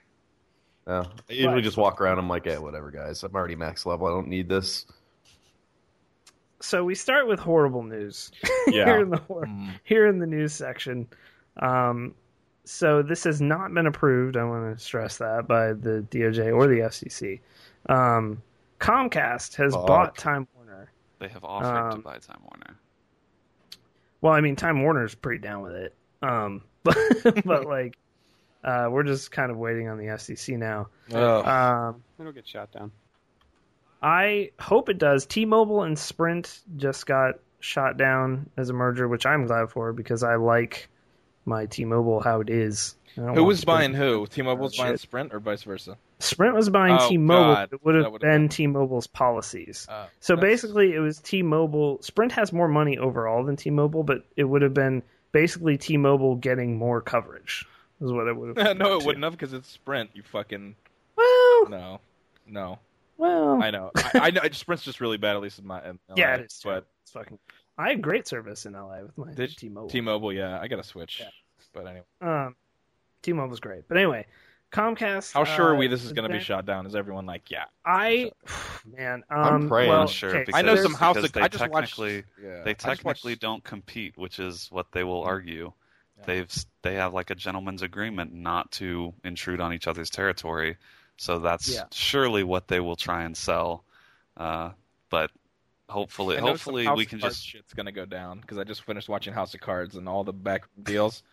no, I usually Right. just walk around. I'm like, yeah, whatever, guys. I'm already max level. I don't need this. So we start with horrible news Yeah. here in the Mm. here in the news section. Um, so this has not been approved. I want to stress that by the DOJ or the FCC. Um, Comcast has Fuck. bought Time Warner. they have offered to Um, buy Time Warner. Well, I mean, Time Warner's pretty down with it. Um, but but like, uh, we're just kind of waiting on the FCC now. Ugh. Um, It'll get shot down. I hope it does. T-Mobile and Sprint just got shot down as a merger, which I'm glad for because I like my T-Mobile how it is. Who was Sprint- buying who? T-Mobile's Oh, buying shit. Sprint or vice versa? Sprint was buying Oh, T-Mobile. It would have would've been been- T-Mobile's policies. Uh, So that's- basically, it was T-Mobile. Sprint has more money overall than T-Mobile, but it would have been basically T-Mobile getting more coverage. Is what it would have. no, it wouldn't have because it's Sprint. You fucking Well, no, no. well, I know. I, I know. Sprint's just really bad, at least in my. In LA, yeah, it is. But But it's fucking. I had great service in LA with my Did- T-Mobile. T-Mobile, yeah, I got to switch. Yeah. But anyway, Um, T-Mobile's great, but anyway, Comcast. How sure are uh, we this is going to be shot down? Is everyone like, yeah? I, man, um, I'm praying. well, sure okay, I know some there's- house. because I they just watched. Yeah, they I just watched- technically don't compete, which is what they will argue. Yeah. They've they have like a gentleman's agreement not to intrude on each other's territory, so that's Yeah. surely what they will try and sell. Uh, but hopefully, I know some hopefully House we can Cards just shit's gonna go down because I just finished watching House of Cards and all the back deals.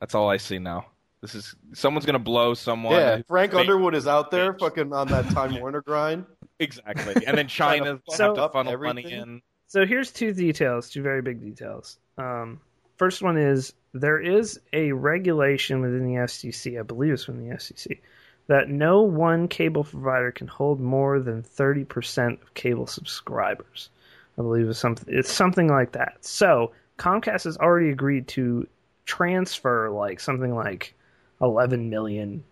That's all I see now. This is someone's gonna blow someone. Yeah, Frank Fake Underwood is out there, bitch. fucking on that Time Warner grind. exactly. And then Trying to China fuck have to up funnel money everything. in. So here's two details, two very big details. Um, first one is there is a regulation within the FCC, I believe it's from the FCC, that no one cable provider can hold more than 30% of cable subscribers. I believe it's something it's something like that. So Comcast has already agreed to transfer like something like 11 million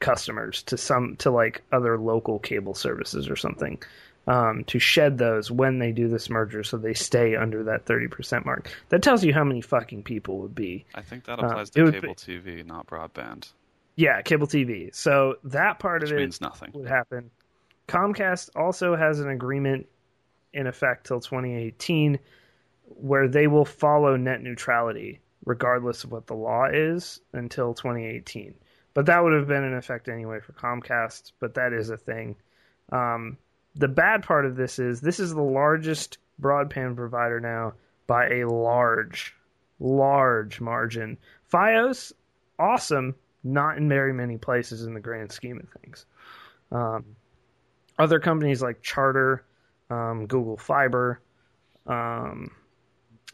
customers to some to like other local cable services or something um, to shed those when they do this merger so they stay under that 30% mark. That tells you how many fucking people would be. I think that Uh, applies it to cable TV, not broadband, Yeah, cable TV. So that part which of it means nothing. would happen. Comcast also has an agreement in effect till 2018 where they will follow net neutrality regardless of what the law is until 2018. But that would have been in effect anyway for Comcast, but that is a thing. Um, the bad part of this is this is the largest broadband provider now by a large, large margin. Fios, awesome, not in very many places in the grand scheme of things. Um, other companies like Charter, um, Google Fiber, um,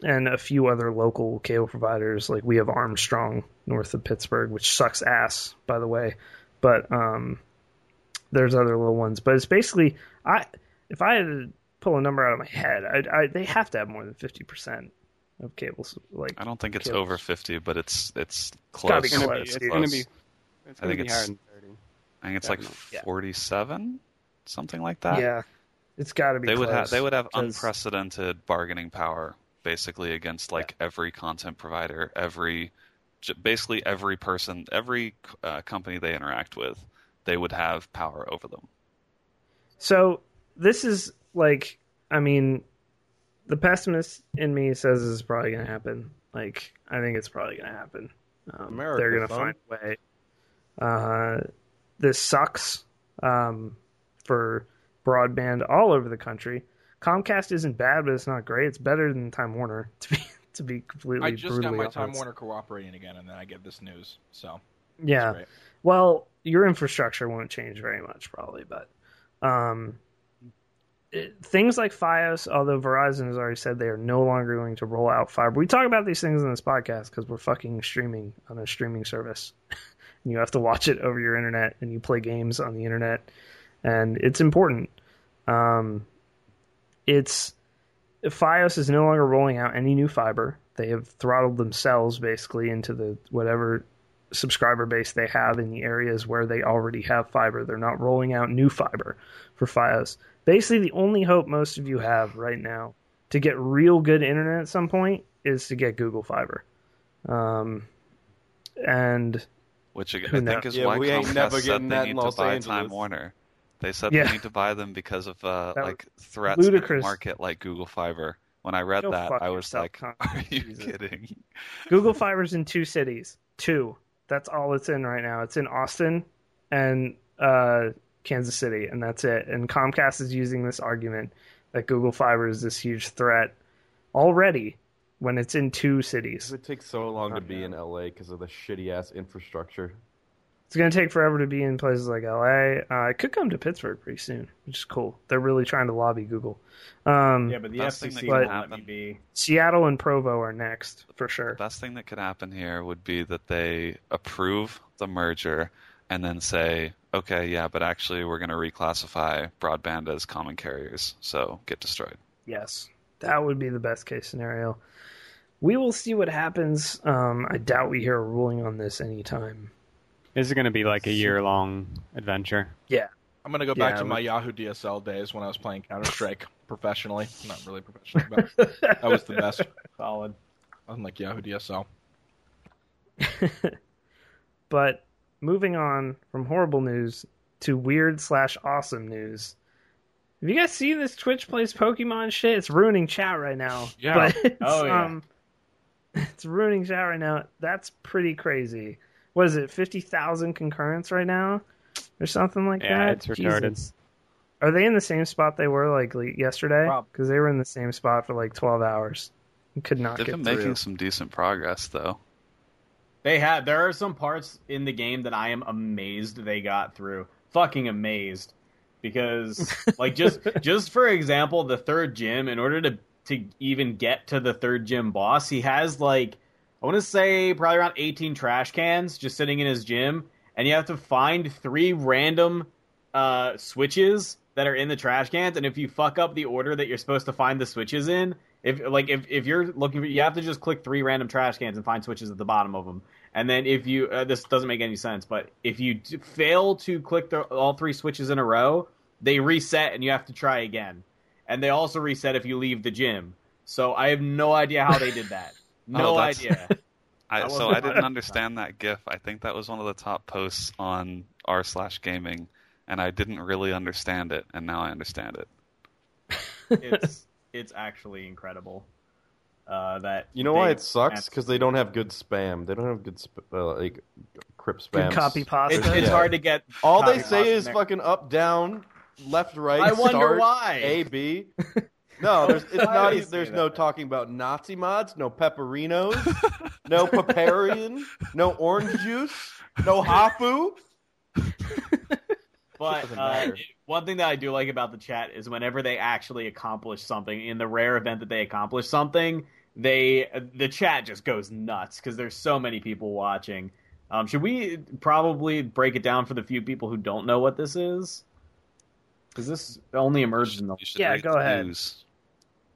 and a few other local cable providers. Like we have Armstrong north of Pittsburgh, which sucks ass, by the way. But um, there's other little ones. But it's basically, I if I had to pull a number out of my head, I, I they have to have more than fifty percent of cables. Like I don't think it's Cables. over 50, but it's it's gotta be close. close, It's gonna be. It's I gonna think be it's- higher than 30. I think it's like Definitely. 47, something like that. yeah, it's got to be. they would have they would have 'cause- unprecedented bargaining power basically against like every content provider every basically every person every uh, company they interact with they would have power over them So this is like, I mean, the pessimist in me says this is probably going to happen. Like, I think it's probably going to happen. Um, America, they're going to find a way. Uh, this sucks um, for broadband all over the country. Comcast isn't bad, but it's not great. It's better than Time Warner to be to be completely. I just got my Time. Warner cooperating again, and then I get this news. So Yeah. Well, your infrastructure won't change very much, probably, but um, things like FiOS, although Verizon has already said they are no longer going to roll out fiber. We talk about these things in this podcast because we're fucking streaming on a streaming service. and you have to watch it over your internet, and you play games on the internet, and it's important. Um, it's FiOS is no longer rolling out any new fiber. They have throttled themselves basically into the whatever subscriber base they have in the areas where they already have fiber. They're not rolling out new fiber for FiOS. Basically, the only hope most of you have right now to get real good internet at some point is to get Google Fiber. Um, and which Who I think knows? is Yeah, why we ain't Comcast never said getting they that need in to buy Angeles. Time Warner. They said Yeah. they need to buy them because of uh, That like threats in the market like Google Fiber. When I read Go that, I was yourself, like, Comcast. "Are you Jesus. kidding?" Google Fiber's in two cities. Two. That's all it's in right now. It's in Austin and uh, Kansas City, and that's it. And Comcast is using this argument that Google Fiber is this huge threat already when it's in two cities. It takes so long to be in LA because of the shitty ass infrastructure. It's going to take forever to be in places like LA. Uh, it could come to Pittsburgh pretty soon, which is cool. They're really trying to lobby Google. Um, Yeah, but the Best thing that FCC can won't let me happen. be. Seattle and Provo are next for sure. The best thing that could happen here would be that they approve the merger and then say, okay, yeah, but actually we're going to reclassify broadband as common carriers, so get destroyed. Yes, that would be the best case scenario. We will see what happens. Um, I doubt we hear a ruling on this anytime. This is going to be like a year long adventure. Yeah. I'm gonna go back Yeah, to we- my Yahoo DSL days when I was playing Counter Strike professionally. Not really professionally, but that was the best. Solid. I'm like Yahoo DSL. but moving on from horrible news to weird slash awesome news. Have you guys seen this Twitch plays Pokemon shit? It's ruining chat right now. Yeah. But it's, Oh, yeah. um, it's ruining chat right now. That's pretty crazy. What is it? Fifty thousand concurrents right now, or something like Yeah, that. it's retarded. Jesus. Are they in the same spot they were like le- yesterday? Because they were in the same spot for like twelve hours. You could not They've get been through. making some decent progress though. They had. There are some parts in the game that I am amazed they got through. Fucking amazed, because like just just for example, the third gym. In order to to even get to the third gym boss, he has like I want to say probably around eighteen trash cans just sitting in his gym, and you have to find three random uh, switches that are in the trash cans. And if you fuck up the order that you're supposed to find the switches in, if like if, if you're looking for, you have to just click three random trash cans and find switches at the bottom of them. And then if you uh, this doesn't make any sense, but if you fail to click the, all three switches in a row, they reset and you have to try again. And they also reset if you leave the gym. So I have no idea how they did that. No Oh, idea. I, I so I didn't understand that GIF. I think that was one of the top posts on r slash gaming, and I didn't really understand it, and now I understand it. it's it's actually incredible. Uh, that You know why it sucks? Because they don't have good spam. They don't have good sp- uh, like Krip spam. Good copy pasta. It's, it's Yeah. hard to get. All they say is there. fucking up, down, left, right. I wonder start, why. A, B. No, there's, it's not. do you say There's that? no talking about Nazi mods, no pepperinos, no Paparian, no orange juice, no Hafu. But uh, one thing that I do like about the chat is whenever they actually accomplish something, in the rare event that they accomplish something, they the chat just goes nuts because there's so many people watching. Um, should we probably break it down for the few people who don't know what this is? Because this only emerged in the You should Yeah, go the ahead. news.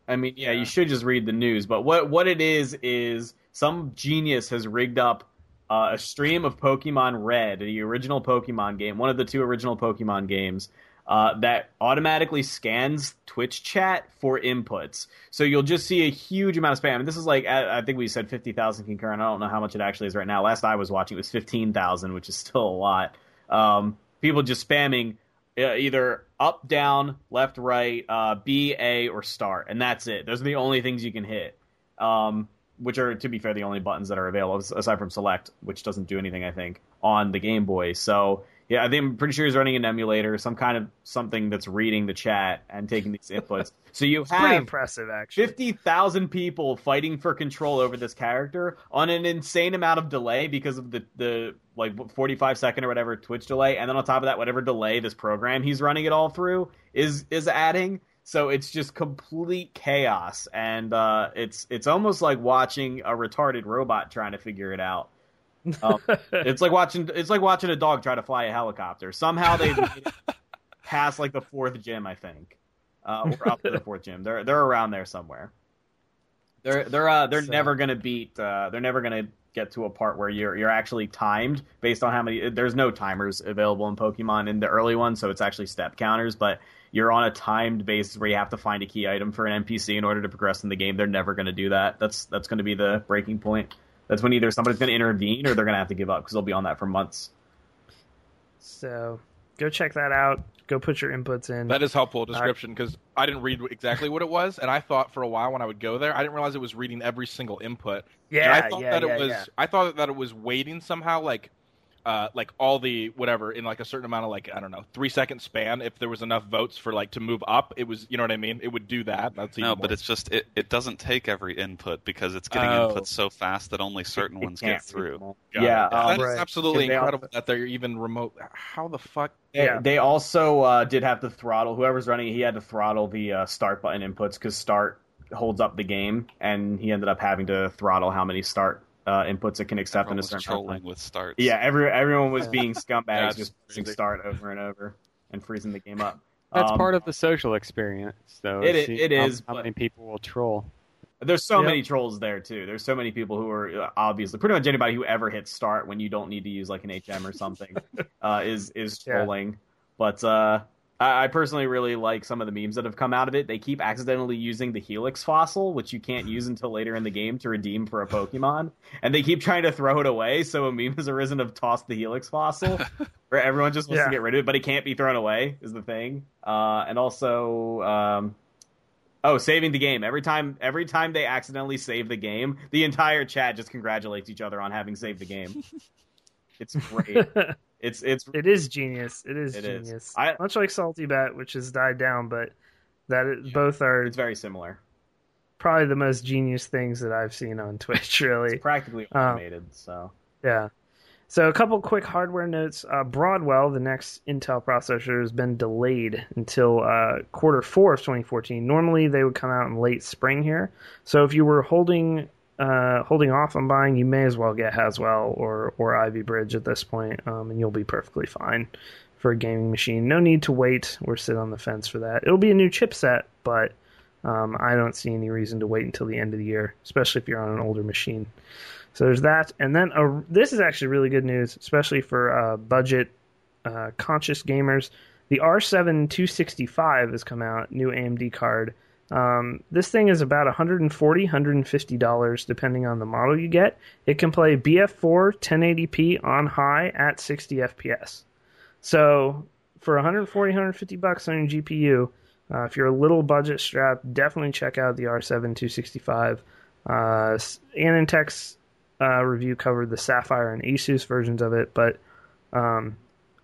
I mean, yeah, Yeah. you should just read the news. But what what it is is some genius has rigged up uh, a stream of Pokemon Red, the original Pokemon game, one of the two original Pokemon games, uh, that automatically scans Twitch chat for inputs. So you'll just see a huge amount of spam. And this is like I I think we said fifty thousand concurrent. I don't know how much it actually is right now. Last I was watching, it was fifteen thousand, which is still a lot. Um, people just spamming either up, down, left, right, uh, B, A, or start, and that's it. Those are the only things you can hit. Um, which are, to be fair, the only buttons that are available aside from select, which doesn't do anything, I think, on the Game Boy. So yeah, I think I'm pretty sure he's running an emulator, some kind of something that's reading the chat and taking these inputs. So you It's pretty have impressive, actually. fifty thousand people fighting for control over this character on an insane amount of delay because of the the like forty five second or whatever Twitch delay, and then on top of that, whatever delay this program he's running it all through is is adding. So it's just complete chaos, and uh, it's it's almost like watching a retarded robot trying to figure it out. Um, it's like watching it's like watching a dog try to fly a helicopter. Somehow it past like the fourth gym, I think, uh, or up to the fourth gym. They're they're around there somewhere. They're they're uh, they're So- never gonna beat. Uh, they're never gonna get to a part where you're you're actually timed based on how many. There's no timers available in Pokemon in the early ones, so it's actually step counters. But you're on a timed basis where you have to find a key item for an NPC in order to progress in the game. They're never gonna do that. That's that's gonna be the breaking point. That's when either somebody's gonna intervene or they're gonna have to give up because they'll be on that for months. So go check that out. Go put your inputs in. That is helpful description because I didn't read exactly what it was, and I thought for a while when I would go there, I didn't realize it was reading every single input. And yeah, I thought yeah, that yeah, it was. yeah. I thought that it was waiting somehow, like, uh, like all the whatever in like a certain amount of like I don't know three second span. If there was enough votes for like to move up, it was you know what I mean. It would do that. That's even No, but more- it's just it, it doesn't take every input because it's getting Oh. input so fast that only certain ones get through. Got Yeah, it. um, that is right. absolutely They all- incredible that they're even remote. How the fuck? They, Yeah. they also uh, did have to throttle whoever's running. He had to throttle the uh, start button inputs because start holds up the game, and he ended up having to throttle how many start uh, inputs it can accept Everyone in a certain amount trolling with starts. Yeah, every everyone was being scumbags, That's just pressing start over and over and freezing the game up. That's Um, part of the social experience, though. It i- See it how, is, How but- many people will troll? There's so Yep. many trolls there too. There's so many people who are uh, obviously pretty much anybody who ever hits start when you don't need to use like an HM or something uh, is is Yeah. trolling. But uh, I I personally really like some of the memes that have come out of it. They keep accidentally using the Helix fossil, which you can't use until later in the game to redeem for a Pokemon, and they keep trying to throw it away. So a meme has arisen of toss the Helix fossil, where everyone just wants Yeah. to get rid of it, but it can't be thrown away. Is the thing, uh, and also. Um, Oh, saving the game. Every time every time they accidentally save the game, the entire chat just congratulates each other on having saved the game. it's great. It's it's it is genius. It is It is. genius. I- Much like Salty Bet, which has died down, but that is, both are it's very similar. probably the most genius things that I've seen on Twitch. Really, It's practically Um, so Yeah. So a couple quick hardware notes. Uh, Broadwell, the next Intel processor, has been delayed until uh, quarter four of 2014. Normally they would come out in late spring here. So if you were holding uh, holding off on buying, you may as well get Haswell or or Ivy Bridge at this point, um, and you'll be perfectly fine for a gaming machine. No need to wait or sit on the fence for that. It'll be a new chipset, but um, I don't see any reason to wait until the end of the year, especially if you're on an older machine. So there's that, and then uh, this is actually really good news, especially for uh, budget uh, conscious gamers. The R7 265 has come out, new AMD card. Um, this thing is about $140, 150 dollars depending on the model you get. It can play BF4 1080p on high at 60 FPS. So for 140 150 bucks on your GPU, uh, if you're a little budget strapped, definitely check out the R7 265. Uh, AnandTech's uh, review covered the Sapphire and Asus versions of it, but um,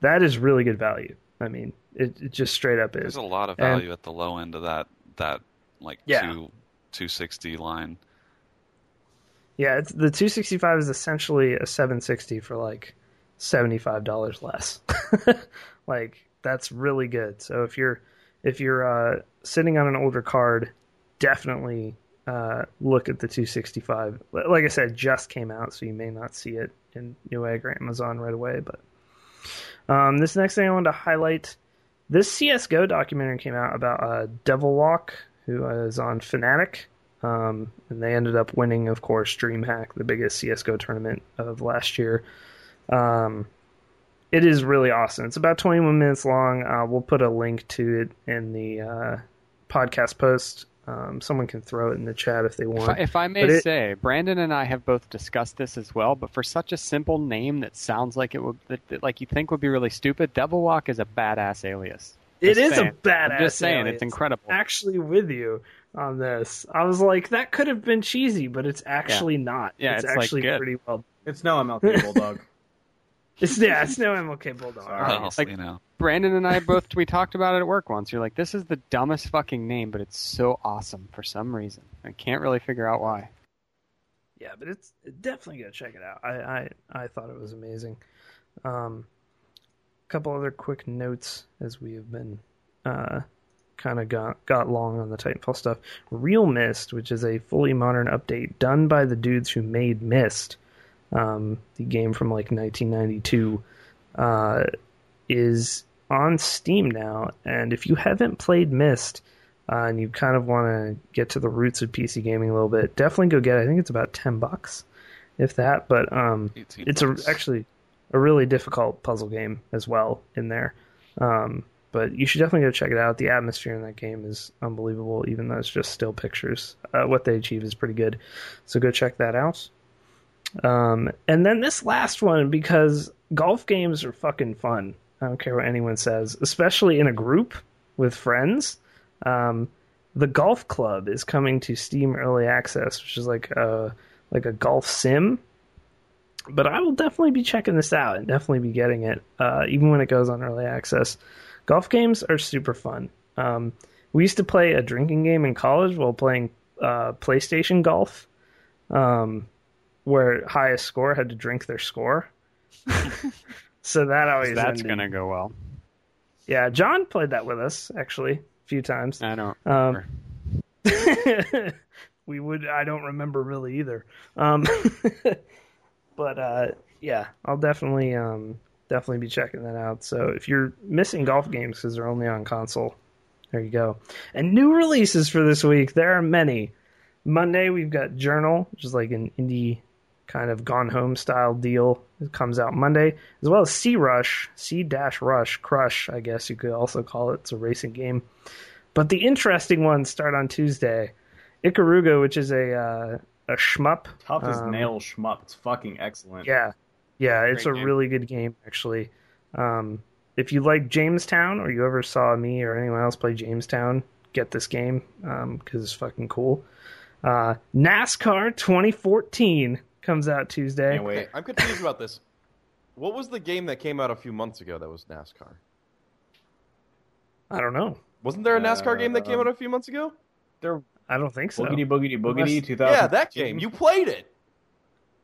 that is really good value. I mean, it, it just straight up is. There's a lot of And- value at the low end of that that like Yeah. two two sixty line. Yeah, it's, the 265 is essentially a 760 for like $75 less. like that's really good. So if you're if you're uh, sitting on an older card, definitely uh, look at the 265. Like I said, just came out, so you may not see it in Newegg or Amazon right away. But um, this next thing I wanted to highlight, this CS:GO documentary came out about uh, Devilwalk, who is on Fnatic. Um, and they ended up winning, of course, DreamHack, the biggest CS:GO tournament of last year. Um, it is really awesome. It's about 21 minutes long. Uh, we'll put a link to it in the uh, podcast post. Um, someone can throw it in the chat if they If want. I, if I may it- say, Brandon and I have both discussed this as well. But for such a simple name that sounds like it would, that, that, like you think would be really stupid, Devilwalk is a badass alias. It Just is saying. a badass. I'm just saying, alias. it's incredible. Actually, with you on this, I was like, that could have been cheesy, but it's actually not. Yeah, it's, it's, actually good. pretty well. it's no MLK Bulldog. It's yeah, it's no MLK Bulldog. Sorry. Well, obviously. you know, Brandon and I both we talked about it at work once. You're like, this is the dumbest fucking name, but it's so awesome for some reason. I can't really figure out why. Yeah, but it's definitely gonna check it out. I I, I thought it was amazing. Um, a couple other quick notes as we have been uh, kind of got got long on the Titanfall stuff. realMyst, which is a fully modern update done by the dudes who made Myst, um, the game from like 1992, uh, is on Steam now. And if you haven't played Myst, uh, and you kind of want to get to the roots of PC gaming a little bit, definitely go get it. I think it's about ten bucks, if that. But um, it's a, bucks. actually a really difficult puzzle game as well in there. Um, but you should definitely go check it out. The atmosphere in that game is unbelievable, even though it's just still pictures. Uh, what they achieve is pretty good. So go check that out. Um, and then this last one, because golf games are fucking fun. I don't care what anyone says, especially in a group with friends. Um, the Golf Club is coming to Steam Early Access, which is like a like a golf sim. But I will definitely be checking this out and definitely be getting it, uh, even when it goes on early access. Golf games are super fun. Um, we used to play a drinking game in college while playing uh, PlayStation Golf, um, where highest score had to drink their score. so that always That's ended- gonna go well. yeah. John played that with us actually a few times. I don't. Um, we would. I don't remember really either. But uh, yeah, I'll definitely um, definitely be checking that out. So if you're missing golf games because they're only on console, there you go. And new releases for this week. There are many. Monday we've got Journal, which is like an indie kind of gone home style deal. It comes out Monday, as well as Sea Rush, Sea Dash Rush, Crush, I guess you could also call it. It's a racing game. But the interesting ones start on Tuesday. Ikaruga, which is a uh, a shmup. Tough as Um, nails shmup. It's fucking excellent. Yeah, yeah, it's Great a game. really good game actually. Um, if you like Jamestown, or you ever saw me or anyone else play Jamestown, get this game because it's fucking cool. Uh, NASCAR 2014 comes out Tuesday. Can't wait. I'm confused about this. What was the game that came out a few months ago that was NASCAR? I don't know. Wasn't there a NASCAR game that came Um, out a few months ago? They're I don't think so. boogity boogity boogity. Unless- 2000. Yeah, that game. You played it,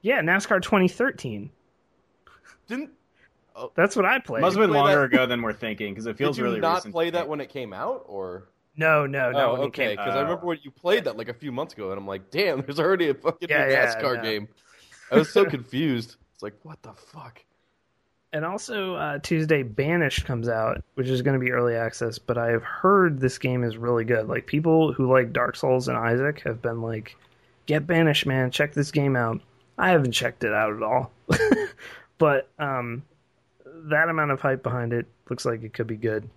Yeah, NASCAR 2013. didn't? Oh. That's what I played. must have been play longer that- ago than we're thinking because it feels really weird. Did you really not recent. play that when it came out, or? No, no, no. oh, okay. came- Because I Oh. remember when you played that like a few months ago, and I'm like, damn, there's already a fucking Yeah, new yeah, NASCAR no. game. I was so confused. It's like, what the fuck? And also uh, Tuesday, Banished comes out, which is going to be early access. But I've heard this game is really good. Like people who like Dark Souls and Isaac have been like, "Get Banished, man! Check this game out." I haven't checked it out at all, but um, that amount of hype behind it looks like it could be good.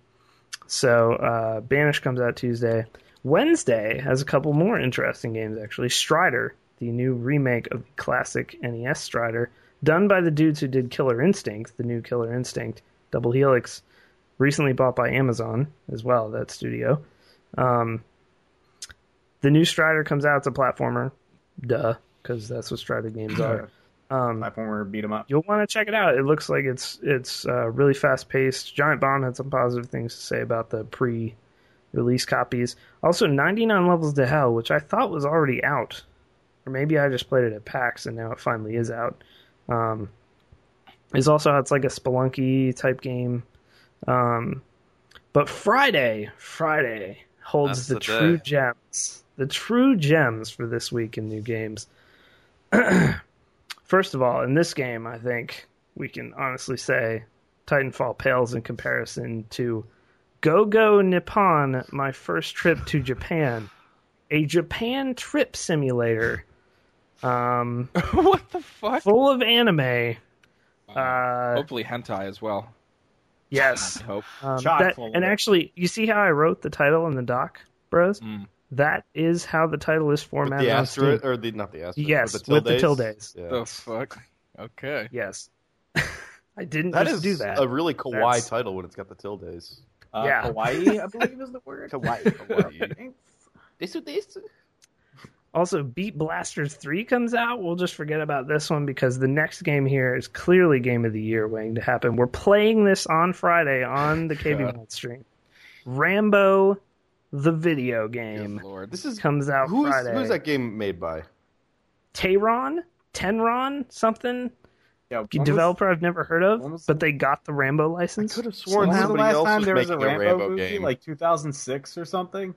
So uh, Banished comes out Tuesday. Wednesday has a couple more interesting games actually. Strider, the new remake of the classic NES Strider, done by the dudes who did Killer Instinct, the new Killer Instinct, Double Helix, recently bought by Amazon as well, that studio. Um, the new Strider comes out, it's a platformer. Duh, because that's what Strider games are. Um, Platformer beat 'em up. you'll want to check it out. It looks like it's it's uh, really fast paced. Giant Bomb had some positive things to say about the pre release copies. Also, 99 Levels to Hell, which I thought was already out, or maybe I just played it at PAX and now it finally is out. Um, is also it's like a Spelunky type game. Um, but Friday, Friday holds the, the true day. gems, the true gems for this week in new games. First of all, in this game, I think we can honestly say Titanfall pales in comparison to Go Go Nippon, my first trip to Japan, a Japan trip simulator, um, what the fuck? full of anime. Uh, Hopefully hentai as well. yes, I hope. um, that- and actually, you see how I wrote the title in the doc, bros? Mm. That is how the title is With formatted the asterisk, or the not the asterisk. Yes, with with the tildes? tildes. Yeah. The fuck? Okay. Yes, I didn't That just is do that. a really kawaii That's- title when it's got the tildes. Uh, Yeah. Hawaii, I believe is the word. Kawaii. Hawaii. This this. Also, Beat Blasters 3 comes out. We'll just forget about this one because the next game here is clearly game of the year waiting to happen. We're playing this on Friday on the KB Mod. Stream. Rambo, the video game, Good lord. This is comes out who's Friday. who's that game made by? Tayron? Tenron? Something? Yeah, A when was- developer I've never heard of, was but they got the Rambo license. I could have sworn When was the last else time was there was a Rambo, a Rambo movie? game. Like 2006 or something?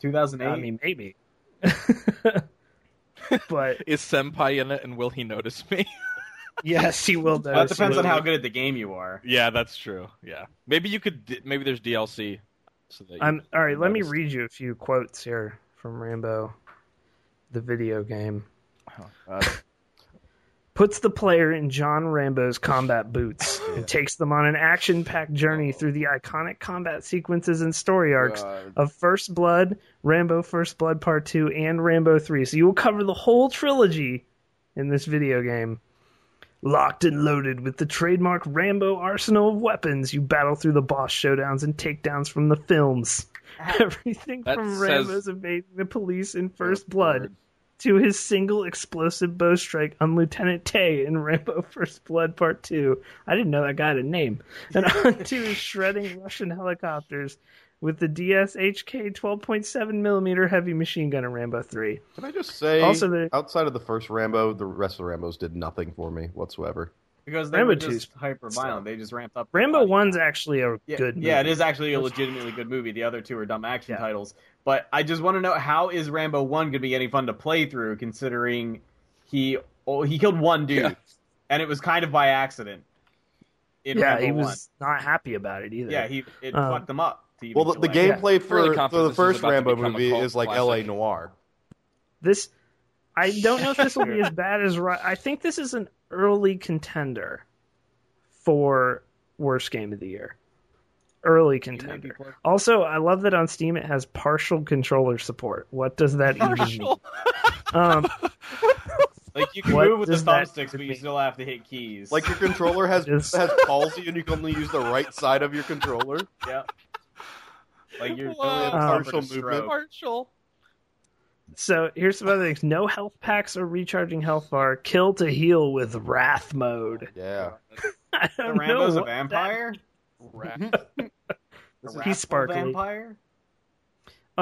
2008? I mean, maybe. but Is Senpai in it and will he notice me? yes, he will. Well, it depends you. on how good at the game you are. yeah, that's true. Yeah. Maybe you could. Maybe there's DLC. So that I'm all right. Let me read you a few quotes here from Rambo, the video game. Oh, God. Puts the player in John Rambo's combat boots and takes them on an action-packed journey through the iconic combat sequences and story arcs God. of First Blood, Rambo First Blood Part 2, and Rambo 3. So you will cover the whole trilogy in this video game. Locked and loaded with the trademark Rambo arsenal of weapons, you battle through the boss showdowns and takedowns from the films. Everything That from says- Rambo's evading the police in First Blood Lord. To his single explosive bow strike on Lieutenant Tay in Rambo First Blood Part 2. I didn't know that guy had a name. And on to his shredding Russian helicopters with the DSHK 12.7 millimeter heavy machine gun in Rambo 3. Can I just say, Also, the- outside of the first Rambo, the rest of the Rambos did nothing for me whatsoever. Because they Rambo were 2's just hyper violent. They just ramped up. Rambo 1's actually a Yeah, good movie. yeah, it is actually a legitimately good movie. The other two are dumb action Yeah. titles. But I just want to know how is Rambo one going to be any fun to play through, considering he oh, he killed one dude, Yeah. and it was kind of by accident. In Yeah, Rambo he 1. was not happy about it either. Yeah, he it Um, fucked them up. To Well, the, the kill him. gameplay for, Really for the first Rambo movie is like classic. L.A. Noire. This I don't know if this will be as bad as Ri- I think this is an early contender for worst game of the year. Early contender. Also, I love that on Steam it has partial controller support. What does that even mean? Um, Like you can What move with the does that thumbsticks, but you still have to hit keys. Like your controller has Just- has palsy and you can only use the right side of your controller. yeah. Like you're Wow. only have Um, partial Partial movement. Partial. So here's some other things: no health packs or recharging health bar. Kill to heal with Wrath mode. Yeah. I The don't know Rambo's a what that- vampire. He's wrathful sparkly. Vampire.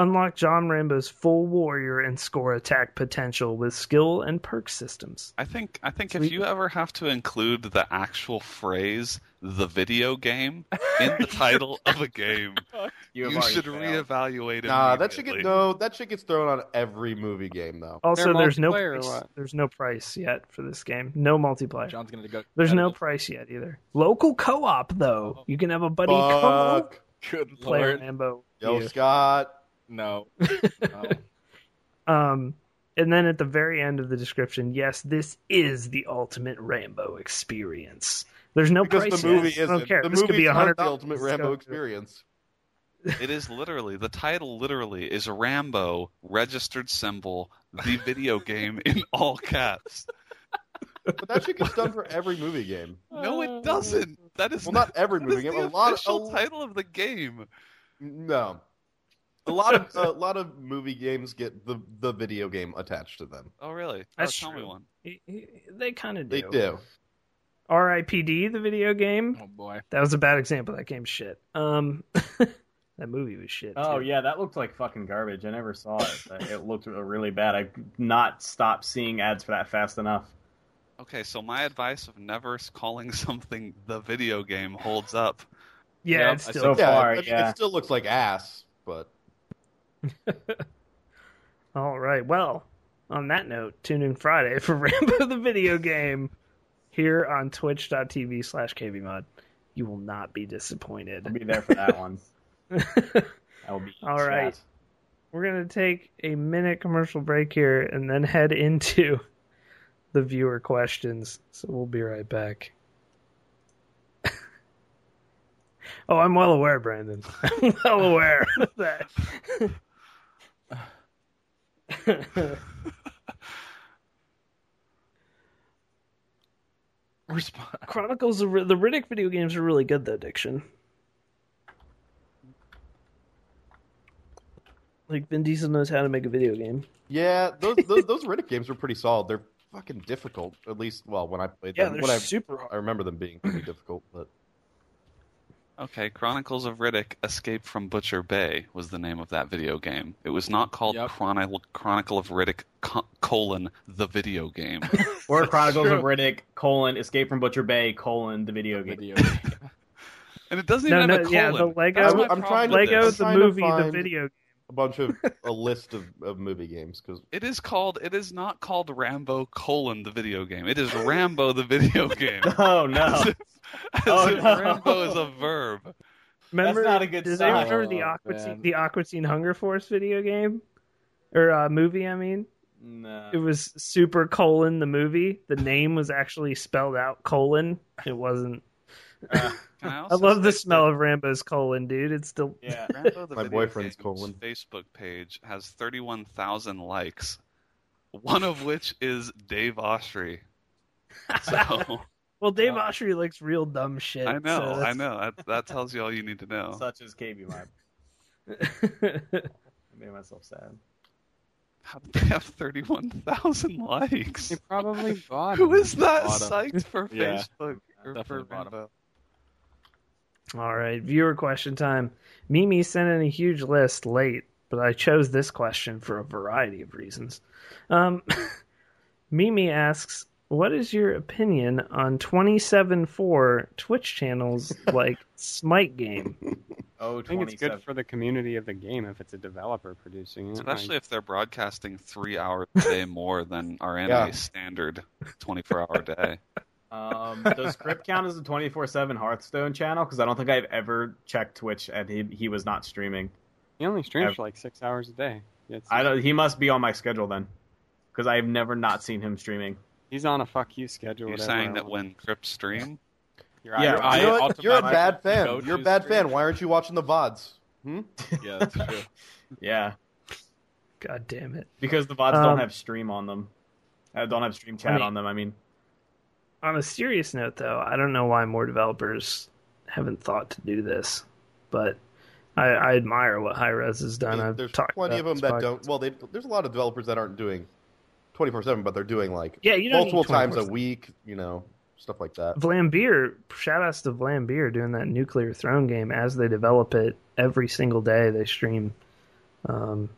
Unlock John Rambo's full warrior and score attack potential with skill and perk systems. I think I think Sweet. if you ever have to include the actual phrase "the video game" in the title of a game, You, you should failed. reevaluate it. Nah, that shit immediately. get no. That shit gets thrown on every movie game though. Also, there's no price. There's no price yet for this game. No multiplayer. John's gonna go. There's no price yet either. Local co-op though. You can have a buddy Fuck. co-op Good play lord. Rambo. Yo, you. Scott. No. no. Um, and then at the very end of the description, yes, this is the ultimate Rambo experience. There's no Because price the movie yet. I isn't. don't care. The this could be a not hundred the ultimate Rambo experience. It is literally the title. Literally is Rambo registered symbol the video game in all caps. But that shit gets done for every movie game. No, it doesn't. That is Well, not every movie game. the A lot. official a- title of the game. No. A lot of a lot of movie games get the the video game attached to them. Oh, really? That's oh, tell me true. one. They kind of do. They do. do. R.I.P.D. the video game. Oh boy. That was a bad example. That game's shit. Um, that movie was shit. Oh too. yeah, that looked like fucking garbage. I never saw it. It looked really bad. I not stop seeing ads for that fast enough. Okay, so my advice of never calling something the video game holds up. yeah. Yep, it's still So Yeah, far, I mean, yeah. it still looks like ass, but All right. Well, on that note, tune in Friday for Rambo the video game here on twitch.tv slash kbmod. You will not be disappointed. I'll be there for that one. I will be. All right. We're going to take a minute commercial break here and then head into the viewer questions. So we'll be right back. oh, I'm well aware, Brandon. I'm well aware of that. Resp- Chronicles of R- the Riddick video games are really good though, Diction. Like Vin Diesel knows how to make a video game. yeah, those those, those Riddick games were pretty solid. They're fucking difficult. At least, well, when I played Yeah, them, they're when I super hard. I remember them being pretty difficult. But Okay, Chronicles of Riddick: Escape from Butcher Bay was the name of that video game. It was not called Yep. Chronicle Chronicle of Riddick co- colon the video game. Or Chronicles of Riddick colon Escape from Butcher Bay colon the video game. video. and it doesn't No, even no, have a yeah, colon. the Lego- That's my I'm trying to- Lego this. the trying to movie, the find- video. a bunch of a list of, of movie games because It is called. It is not called Rambo colon the video game. It is Rambo the video game. Oh no! As if, as Oh, no. Rambo is a verb. Remember, not a good does sign. anyone remember the Oh, Aqua. Teen, the Aqua Teen Hunger Force video game or uh, movie? I mean, no. it was Super colon the movie. The name was actually spelled out colon. It wasn't. Uh, I, I love the smell that of Rambo's colon, dude. It's still yeah. Rambo the My video boyfriend's colon. Facebook page has 31,000 likes, one of which is Dave Oshry. So well. Dave Uh, Oshry likes real dumb shit. I know, so I know. That, that tells you all you need to know. Such as KB Mike. I made myself sad. How did they have 31,000 likes? They probably bought Who is that Bought 'em. psyched for Yeah, Facebook? Or for definitely bought 'em. Rambo? All right, viewer question time. Mimi sent in a huge list late, but I chose this question for a variety of reasons. Um, Mimi asks, "What is your opinion on 27.4 Twitch channels like Smite Game?" Oh, I think it's good for the community of the game if it's a developer producing it. Especially Like, if they're broadcasting three hours a day more than our anime Yeah. standard 24 hour day. Um, does Krip count as a twenty four seven Hearthstone channel? Because I don't think I've ever checked Twitch and he he was not streaming. he only streams Ev- for like six hours a day. It's, I don't. He must be on my schedule then. because I've never not seen him streaming. He's on a fuck you schedule. You're saying that when Krip stream, You're Yeah, either- I you know what? also You're a bad fan. You're a bad stream- fan. Why aren't you watching the VODs? Yeah, that's true. Yeah, God damn it. because the VODs Um, don't have stream on them. Uh, don't have stream chat I mean- on them. I mean, On a serious note, though, I don't know why more developers haven't thought to do this, but I, I admire what Hi-Rez has done. I've There's talked plenty of them that this don't. Well, they, there's a lot of developers that aren't doing 24 seven, but they're doing like Yeah, you multiple times a week. You know, stuff like that. Vlambeer, shout outs to Vlambeer doing that Nuclear Throne game as they develop it every single day. They stream um,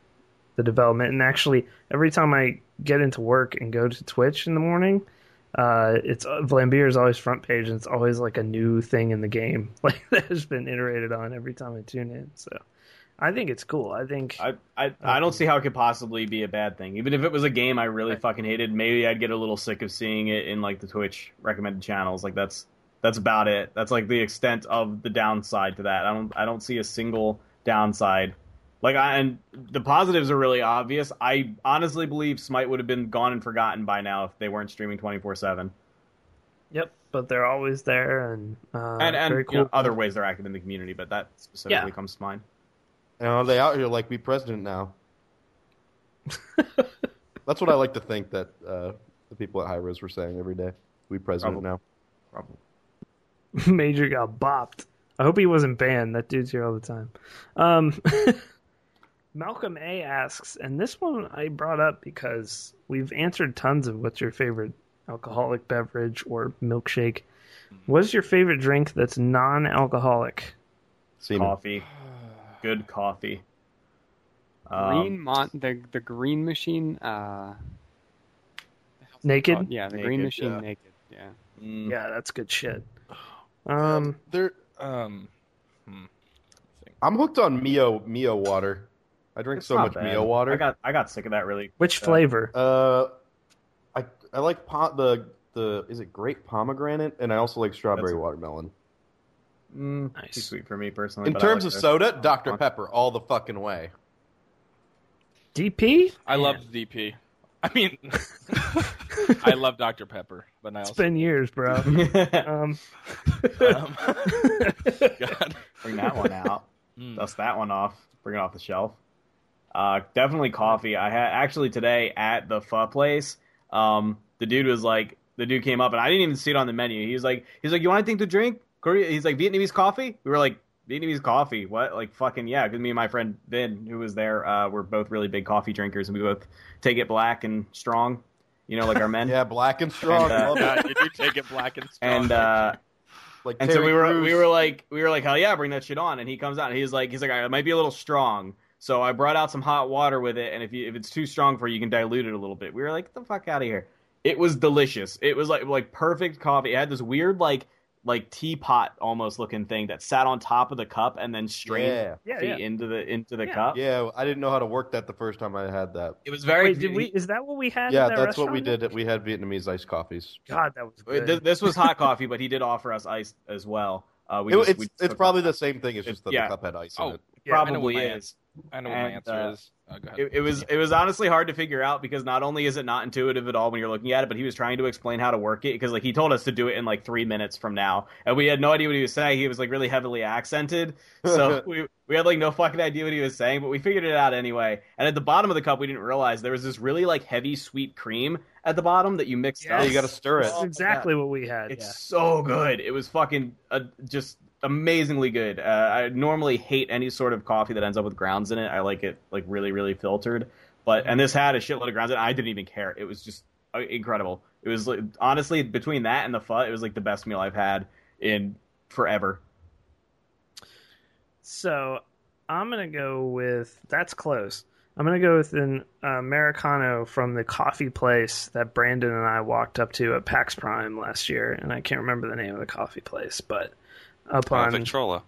the development, and actually, every time I get into work and go to Twitch in the morning, uh, it's uh, Vlambeer is always front page, and it's always like a new thing in the game, like that has been iterated on every time I tune in. So, I think it's cool. I think I, I I don't see how it could possibly be a bad thing. Even if it was a game I really fucking hated, maybe I'd get a little sick of seeing it in like the Twitch recommended channels. Like that's that's about it. That's like the extent of the downside to that. I don't I don't see a single downside. Like I and the positives are really obvious. I honestly believe Smite would have been gone and forgotten by now if they weren't streaming twenty four seven. yep, but they're always there, and uh, And and very you know, cool. other ways they're active in the community, but that specifically Yeah. comes to mind. You are they out here like be president now. That's what I like to think that uh, the people at Hi-Rez were saying every day. We president Probably. now. Probably. Major got bopped. I hope he wasn't banned. That dude's here all the time. Um, Malcolm A asks, and this one I brought up because we've answered tons of what's your favorite alcoholic beverage or milkshake. What's your favorite drink that's non-alcoholic? Seaman. Coffee. Good coffee. Um, Green Mon- the the Green Machine. Uh, the hell's it Naked? called? Yeah, the Naked, Green Machine yeah. Naked. Yeah. mm, Yeah, that's good shit. Um, There, Um, hmm. I'm hooked on Mio Mio water. I drink it's so much bad. Mio water. I got I got sick of that really. which Uh, flavor? Uh, I I like po- the the is it grape pomegranate, and I also like strawberry That's- watermelon. Mm, Nice. Too sweet for me personally. In but terms like of those. soda, Dr Fun. Pepper all the fucking way. DP? I Man, love DP. I mean, I love Dr Pepper, but I It's also been years, bro. Um, um, God. Bring that one out. Mm. Dust that one off. Bring it off the shelf. Uh, definitely coffee. I had actually today at the pho place. Um, the dude was like, the dude came up and I didn't even see it on the menu. He was like, he's like, you want anything to drink? Korea? He's like Vietnamese coffee. We were like, Vietnamese coffee? What? Like fucking yeah. Because me and my friend Vin, who was there, uh, we're both really big coffee drinkers, and we both take it black and strong. You know, like our men. Yeah, black and strong. And, uh, love it. God, you do take it black and strong. And uh, Like and so we were Crews. we were like we were like hell yeah bring that shit on and he comes out and he's like he's like "All right, it might be a little strong so I brought out some hot water with it and if you if it's too strong for you you can dilute it a little bit we were like get the fuck out of here it was delicious it was like like perfect coffee it had this weird like like teapot almost looking thing that sat on top of the cup and then strained Yeah, yeah, feet yeah. into the into the Yeah. cup yeah. I didn't know how to work that the first time I had that. it was very Wait, did we? Is that what we had? Yeah, that that's what we did. We had Vietnamese iced coffees. God, that was good. Th- this was hot coffee but he did offer us ice as well uh, we It- just- it's we it's probably off- the same thing. It's just that Yeah. the cup had ice Oh, in it. Yeah, probably what my is I know what my answer uh, is. Oh. It, it was it was honestly hard to figure out because not only is it not intuitive at all when you're looking at it, but he was trying to explain how to work it because like he told us to do it in like three minutes from now, and we had no idea what he was saying. He was like really heavily accented, so we we had like no fucking idea what he was saying, but we figured it out anyway. And at the bottom of the cup, we didn't realize there was this really like heavy sweet cream at the bottom that you mixed Yes. up. Yeah, you got to stir it. That's exactly what we had. It's yeah. so good. It was fucking uh, just amazingly good. Uh, I normally hate any sort of coffee that ends up with grounds in it. I like it like really, really filtered. But and this had a shitload of grounds in it. I didn't even care. It was just uh, incredible. It was like, honestly between that and the pho, it was like the best meal I've had in forever. So I'm gonna go with that's close. I'm gonna go with an Americano from the coffee place that Brandon and I walked up to at PAX Prime last year, and I can't remember the name of the coffee place, but up Uh, on Victrola.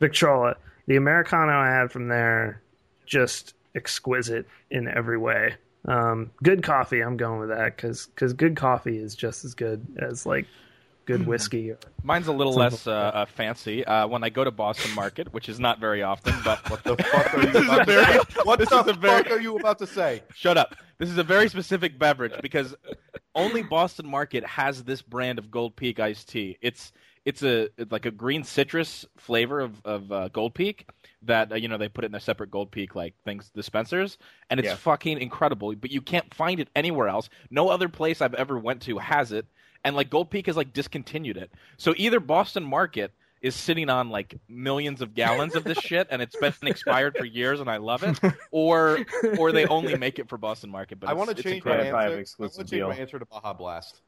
Victrola, the Americano I had from there, just exquisite in every way. Um, good coffee, I'm going with that because because good coffee is just as good as like good whiskey. Mine's a little less uh, uh, fancy. Uh, when I go to Boston Market, which is not very often, but What the fuck are you about a to say? What this the is a very- fuck are you about to say? Shut up. This is a very specific beverage because only Boston Market has this brand of Gold Peak iced tea. It's it's a it's like a green citrus flavor of of uh, Gold Peak that uh, you know they put it in their separate Gold Peak like things dispensers, and it's Yeah. fucking incredible. But you can't find it anywhere else. No other place I've ever went to has it, and like Gold Peak has like discontinued it. So either Boston Market is sitting on like millions of gallons of this shit and it's been expired for years and I love it or or they only make it for Boston Market but I want to change my incredible. incredible. answer. I want to change my answer to Baja Blast.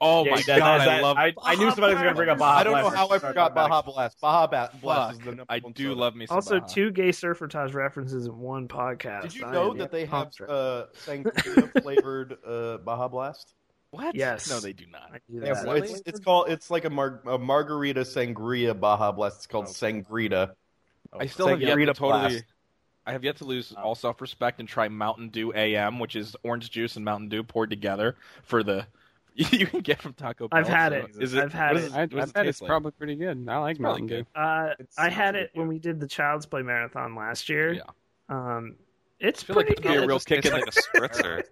Oh Yeah, my that- that- god, I that- love I, I knew somebody was going to bring up Baja Blast. I don't know how I forgot Baja Blast. Baja Ba- Blast is the number I do soda. love me some Also, Baja. two gay surfertage references in one podcast. Did you I know that they have pumped uh, sangria flavored uh, Baja Blast? What? Yes. No, they do not. now. Do Yeah, that. well, it's, it's called it's like a, mar- a margarita sangria Baja Blast. It's called Sangrita. I still have yet to Sangrita totally. Blast. I have yet to lose all self-respect and try Mountain Dew AM, which is orange juice and Mountain Dew poured together for the. You can get from Taco Bell. I've had so it. Is it I've had what it. is I, I what does it it's like? probably pretty good. I like probably Mountain Dew. Uh, It's I had super it when we did the Child's Play marathon last year. Yeah. Um, it's I feel like pretty it's gonna be a real kick in like the a spritzer.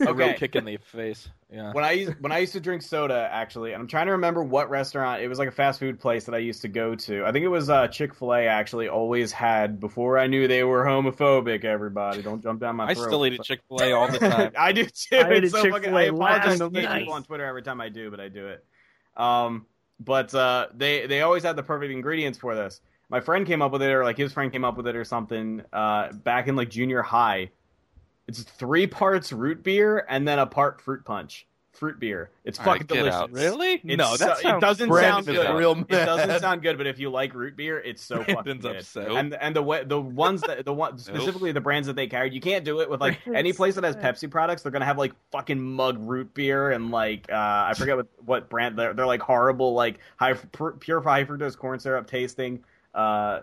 a real kick in the face. Yeah. when I used when I used to drink soda, actually, and I'm trying to remember what restaurant. It was like a fast food place that I used to go to. I think it was uh, Chick Fil A. Actually, always had before I knew they were homophobic. Everybody, don't jump down my I throat. still eat at Chick Fil A all the time. I do too. I ate it's at so fucking. I Chick-fil-A apologize last to night. people on Twitter every time I do, but I do it. Um, but uh, they they always had the perfect ingredients for this. My friend came up with it, or like his friend came up with it, or something. Uh, back in like junior high, it's three parts root beer and then a part fruit punch. Fruit beer. It's All fucking right, delicious. out. Really? It's no, so- that it doesn't sound good. real It doesn't sound good, but if you like root beer, it's so fucking Brandon's good. upset. And and the way the ones that the one specifically the brands that they carried, you can't do it with like any place that has Pepsi products. They're gonna have like fucking mug root beer and like uh, I forget what what brand they're they're like horrible like high pure pure high fructose corn syrup tasting uh,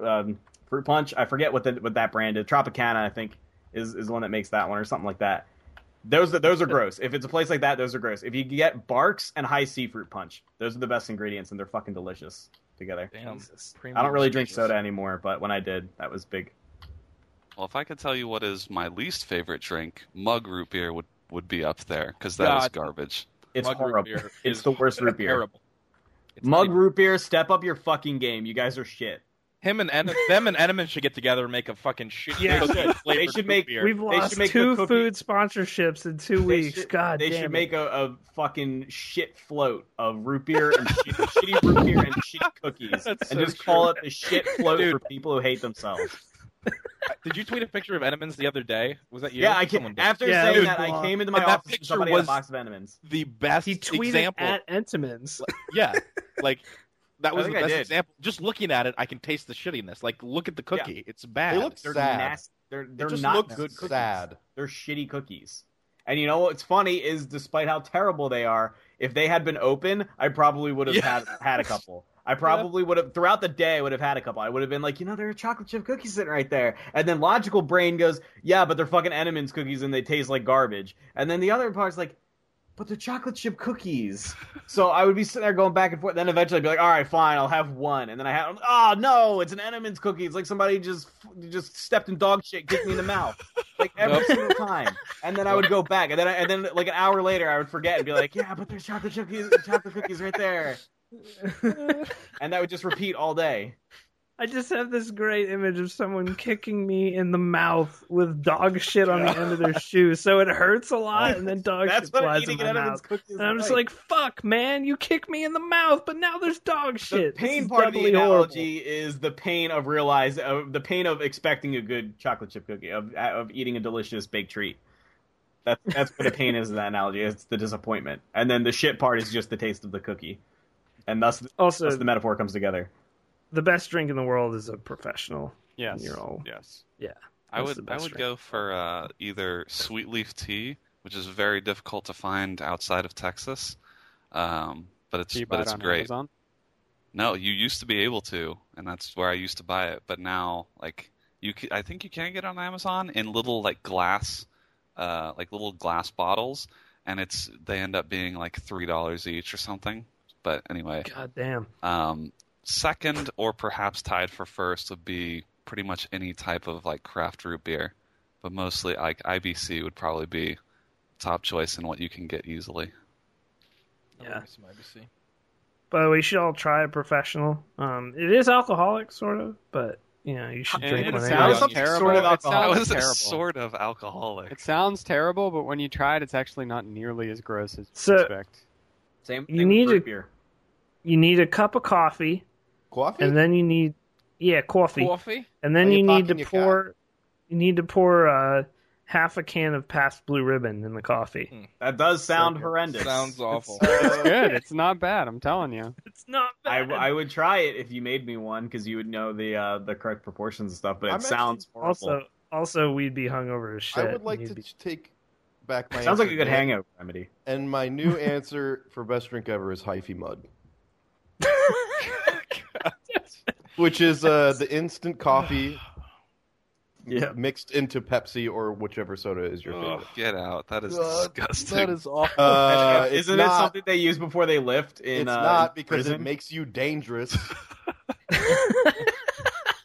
um, fruit punch. I forget what the what that brand is. Tropicana, I think, is is the one that makes that one or something like that. Those those are gross. If it's a place like that, those are gross. If you get Barq's and Hi-C fruit punch, those are the best ingredients, and they're fucking delicious together. Damn. Jesus. I don't really drink soda anymore, but when I did, that was big. Well, if I could tell you what is my least favorite drink, mug root beer would, would be up there because that is God. garbage. It's Mug root horrible. beer It's is the worst root beer. Terrible. It's Mug not root beer, step up your fucking game. You guys are shit. Him and En- them and Entenmann's should get together and make a fucking shit. Yeah, they should. They should make- beer. We've They lost should make two food sponsorships in two weeks. should- God they damn should it. make a, a fucking shit float of root beer and shit, shitty root beer and shitty cookies, and so just call it the shit float Dude. for people who hate themselves. Did you tweet a picture of Entenmann's the other day? Was that you? Yeah, I Someone can, did. after Yeah, saying dude, that, I came into my And that office and picture somebody had a was- box of Entenmann's. the best He tweeted example. at Entenmann's. Yeah, like that was the best example. Just looking at it, I can taste the shittiness. Like, look at the cookie; it's bad. They look They're sad. nasty. They're they're it just not looks good cookies. sad. They're shitty cookies. And you know what's funny is, despite how terrible they are, if they had been open, I probably would have Yeah. had had a couple. I probably would have throughout the day. Would have had a couple. I would have been like, you know, there are chocolate chip cookies sitting right there. And then logical brain goes, yeah, but they're fucking Entenmann's cookies and they taste like garbage. And then the other part's like, but they're chocolate chip cookies. so I would be sitting there going back and forth. Then eventually I'd be like, all right, fine, I'll have one. And then I have, oh no, it's an Entenmann's cookie. It's like somebody just just stepped in dog shit, kicked me in the mouth, like every Nope. single time. And then I would go back, and then I, and then like an hour later I would forget and be like, yeah, but there's chocolate cookies, chocolate cookies right there. And that would just repeat all day. I just have this great image of someone kicking me in the mouth with dog shit on the end of their shoe, so it hurts a lot, and then dog That's shit flies in my mouth. And I'm just like, "Fuck, man! You kick me in the mouth, but now there's dog shit." The pain part of the doubly horrible. analogy is the pain of realize of the pain of expecting a good chocolate chip cookie of uh, of eating a delicious baked treat. That's that's what the pain is in that analogy. It's the disappointment, and then the shit part is just the taste of the cookie, and thus, Also, thus the metaphor comes together. the best drink in the world is a professional. Yes. You're all- Yes. yeah. I would I would drink. go for uh, either sweet leaf tea, which is very difficult to find outside of Texas, um, but it's you but buy it's it on great. Amazon? No, you used to be able to, and that's where I used to buy it. But now, like you, ca- I think you can get it on Amazon in little like glass, uh, like little glass bottles, and it's they end up being like three dollars each or something. But anyway, God damn. um, second or perhaps tied for first would be pretty much any type of like craft root beer, but mostly like IBC would probably be top choice in what you can get easily. Yeah. Some IBC. But we should all try a professional. Um, it is alcoholic, sort of, but you know, you should And drink it one sounds anyway. terrible. Sort of It alcoholic. How sounds is terrible. sort of alcoholic? It sounds terrible, but when you try it, it's actually not nearly as gross as you So- expect. Same You need with root to- beer. You need a cup of coffee, Coffee? and then you need yeah, coffee, Coffee? and then Are you you need to your pour. You need to pour uh, half a can of Pabst Blue Ribbon in the coffee. That does sound good. horrendous. Sounds awful. It's good. It's not bad. I'm telling you. It's not I, bad. I would try it if you made me one because you would know the uh, the correct proportions and stuff. But it I'm sounds horrible. also, also, we'd be hungover as shit. I would like to be- take back my sounds like a good again, hangover remedy. And my new answer for best drink ever is Hyphy Mud. Which is uh, the instant coffee Yeah. mixed into Pepsi or whichever soda is your Ugh, favorite. get out. That is Uh, disgusting. That is awful. Uh, Isn't not, it something they use before they lift in? It's uh, not in because it makes you dangerous.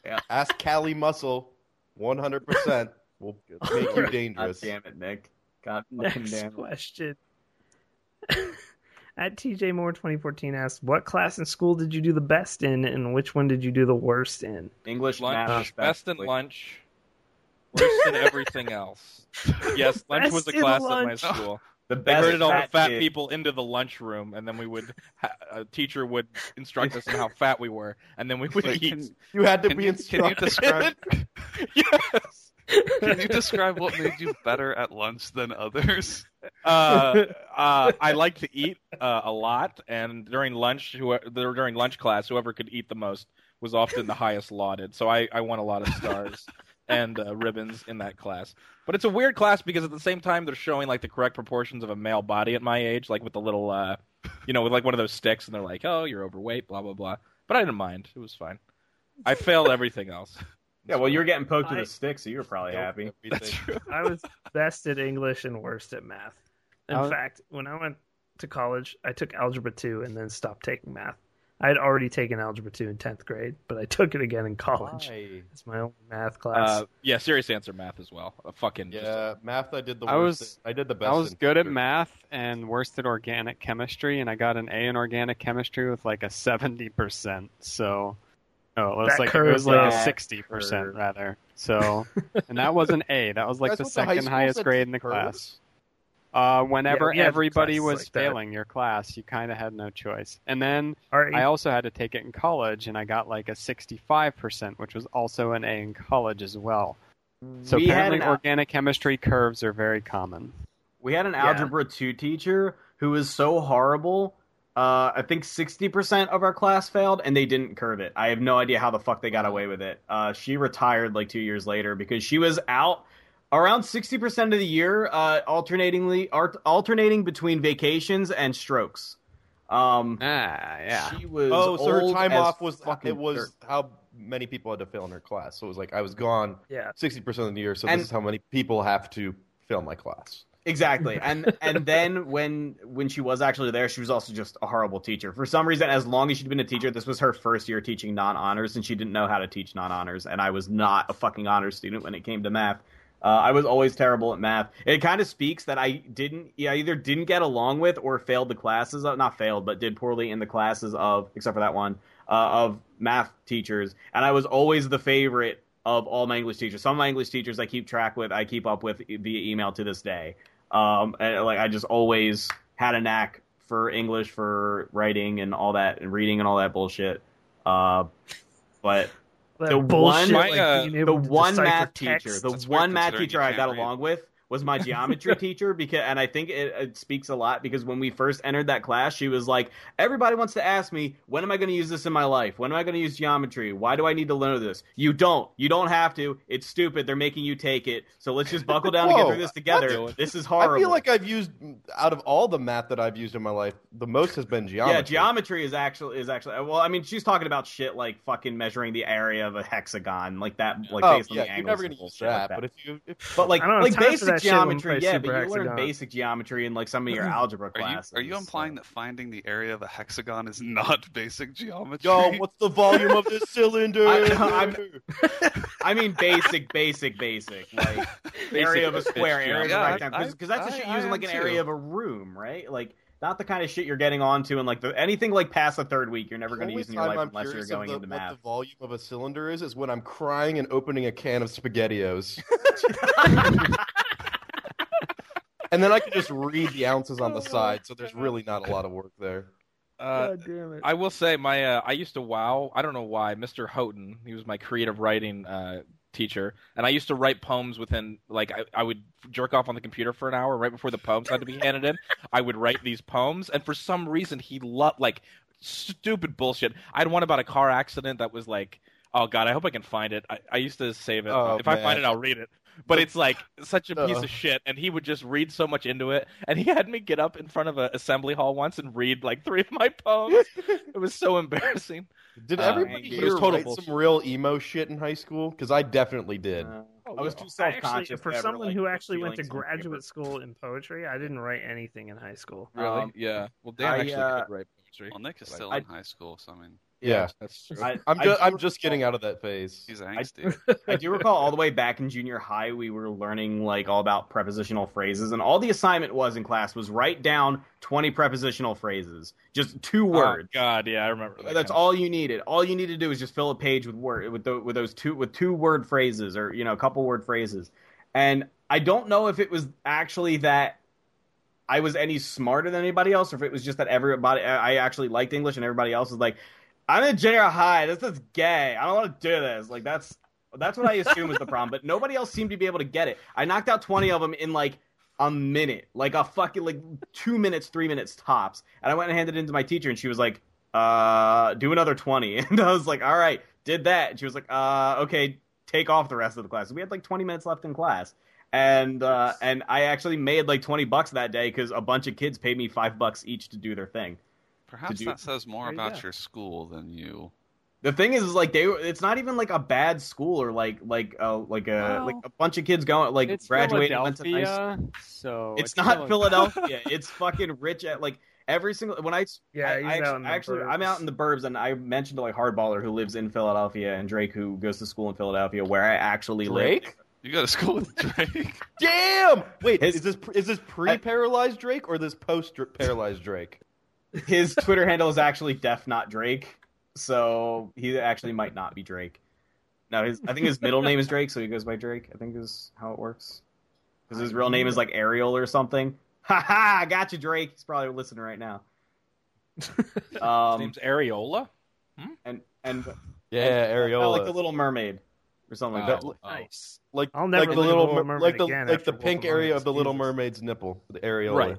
Yeah. Ask Cali Muscle, 100% will make you God dangerous. damn it, Nick. God Next damn question. At TJ Moore 2014 asks, "What class in school did you do the best in, and which one did you do the worst in?" English lunch, math, best in lunch, worst in everything else. Yes, lunch was a class lunch. at my school. The They herded all the fat kid. people into the lunchroom, and then we would, ha- a teacher would instruct us on how fat we were, and then we would Wait, eat. can, You had to can be you, can you instructed. describe yes. Can you describe what made you better at lunch than others? Uh, uh, I like to eat uh, a lot, and during lunch, who during lunch class, whoever could eat the most was often the highest lauded. So I, I won a lot of stars and uh, ribbons in that class. But it's a weird class because at the same time they're showing like the correct proportions of a male body at my age, like with the little, uh, you know, with like one of those sticks, and they're like, "Oh, you're overweight," blah blah blah. But I didn't mind; it was fine. I failed everything else. Yeah, well, you were getting poked with I- a stick, so you were probably happy. That's true. I was best at English and worst at math. In I was- fact, when I went to college, I took algebra two and then stopped taking math. I had already taken algebra two in tenth grade, but I took it again in college. Why? It's my only math class. Uh, yeah, serious answer, math as well. Uh, fucking just- Yeah, math. I did the. I worst was- I did the best. I was good at math and worst at organic chemistry, and I got an A in organic chemistry with like a seventy percent. So, no, it was That like it was like a sixty percent rather. So, and that was an A. That was like the what the high second highest grade in the curves? class. Uh, whenever we had everybody was like that. failing your class, you kind of had no choice. And then Our I also had to take it in college, and I got like a sixty-five percent, which was also an A in college as well. So We apparently, an organic chemistry curves are very common. We had an Yeah. algebra two teacher who was so horrible. Uh, I think sixty percent of our class failed, and they didn't curve it. I have no idea how the fuck they got away with it. Uh, she retired like two years later because she was out around sixty percent of the year, uh, alternatingly art- alternating between vacations and strokes. Um, Ah, yeah. she was. Oh, so her time off was fucking it was dirt. how many people had to fail in her class. So it was like I was gone yeah, sixty percent of the year. So And- this is how many people have to fail my class. Exactly. And and then when when she was actually there, she was also just a horrible teacher. For some reason, as long as she'd been a teacher, this was her first year teaching non honors, and she didn't know how to teach non honors. And I was not a fucking honors student when it came to math. Uh, I was always terrible at math. It kind of speaks that I didn't, yeah, I either didn't get along with or failed the classes. Of, not failed, but did poorly in the classes of, except for that one, uh, of math teachers. And I was always the favorite of all my English teachers. Some of my English teachers I keep track with, I keep up with via email to this day. Um, and, like I just always had a knack for English, for writing and all that, and reading and all that bullshit. Uh, but that the bullshit. one- like, uh, the one math teacher, the That's one math teacher I got read. along with was my geometry teacher because, and I think it, it speaks a lot because when we first entered that class, she was like, "Everybody wants to ask me when am I going to use this in my life? When am I going to use geometry? Why do I need to learn this? You don't. You don't have to. It's stupid. They're making you take it. So let's just buckle down and get through this together. what? This is horrible. I feel like I've used out of all the math that I've used in my life, the most has been geometry. Yeah, geometry is actually is actually well. I mean, she's talking about shit like fucking measuring the area of a hexagon, like that, like Oh based on yeah, the you're angles never gonna use bullshit like that. But if you, if, But like, I don't have like time for that that shit when we geometry, yeah, but you learn basic geometry in like some of your algebra Are you are you implying so. that finding the area of a hexagon is not basic geometry? Yo, what's the volume of this cylinder? I- I'm- I mean basic, basic, basic, like area of a square, pitch area of a rectangle, because that's the shit I you use in like an too. area of a room, right? Like not the kind of shit you're getting onto and like the anything like past the third week you're never going to use in your life I'm unless you're going the, into what math. the volume of a cylinder is is when I'm crying and opening a can of SpaghettiOs, and then I can just read the ounces on the side. So there's really not a lot of work there. Uh, God damn it. I will say my uh, I used to wow. I don't know why. Mr. Houghton, he was my creative writing uh, teacher, and I used to write poems within like I, I would jerk off on the computer for an hour right before the poems had to be handed in. I would write these poems, and for some reason he loved like stupid bullshit. I had one about a car accident that was like, oh god, I hope I can find it. I, I used to save it. Oh, if I find it, I'll read it. But it's like such a piece Uh. of shit, and he would just read so much into it. And he had me get up in front of an assembly hall once and read like three of my poems. it was so embarrassing. Did Uh, everybody it here write bullshit. some real emo shit in high school? Because I definitely did. Uh, Oh, I was too I self actually, conscious for someone who actually went to graduate school in poetry, I didn't write anything in high school. Really? Um, yeah. Well, Dan I, actually uh, could write poetry. Well, Nick is still I- in high school, so I mean, Yeah, That's true. I, I'm I just I'm just getting out of that phase. he's angsty. I do recall all the way back in junior high, we were learning like all about prepositional phrases, and all the assignment was in class was write down twenty prepositional phrases, just two ah, words. Oh, God, yeah, I remember. That That's all you needed. All you need to do is just fill a page with word with the, with those two with two word phrases or you know a couple word phrases. And I don't know if it was actually that I was any smarter than anybody else, or if it was just that everybody I actually liked English and everybody else was like, I'm in junior high. This is gay. I don't want to do this. Like that's that's what I assume is the problem. But nobody else seemed to be able to get it. I knocked out twenty of them in like a minute, like a fucking like two minutes, three minutes tops. And I went and handed it in to my teacher, and she was like, "Uh, do another 20. And I was like, "All right, did that." And she was like, "Uh, okay, take off the rest of the class." We had like twenty minutes left in class, and uh, and I actually made like twenty bucks that day because a bunch of kids paid me five bucks each to do their thing. Perhaps you- that says more you about go. your school than you. The thing is, is like they, it's not even like a bad school or like like uh, like a Well, like a bunch of kids going like it's graduating. went to nice- so It's, still not Philadelphia. it's fucking rich at like every single when I Yeah, I, I out actually, in the actually burbs. I'm out in the burbs and I mentioned to like Hardballer who lives in Philadelphia and Drake who goes to school in Philadelphia where I actually Drake? live. You go to school with Drake. Damn! Wait, His- is this is this pre-paralyzed Drake or this post-paralyzed Drake? His Twitter handle is actually Def Not Drake, so he actually might not be Drake. No, his I think his middle name is Drake, so he goes by Drake. I think is how it works. Because his real name is like Ariel or something. Ha ha! I got you, Drake. He's probably listening right now. His Um, name's Areola. and and Yeah, Areola. like the Little Mermaid or something like Oh, that. oh. Nice. like I'll never like the little, mer- Mermaid like the again like the pink Wolf area of the Little Mermaid's nipple, the areola. Right.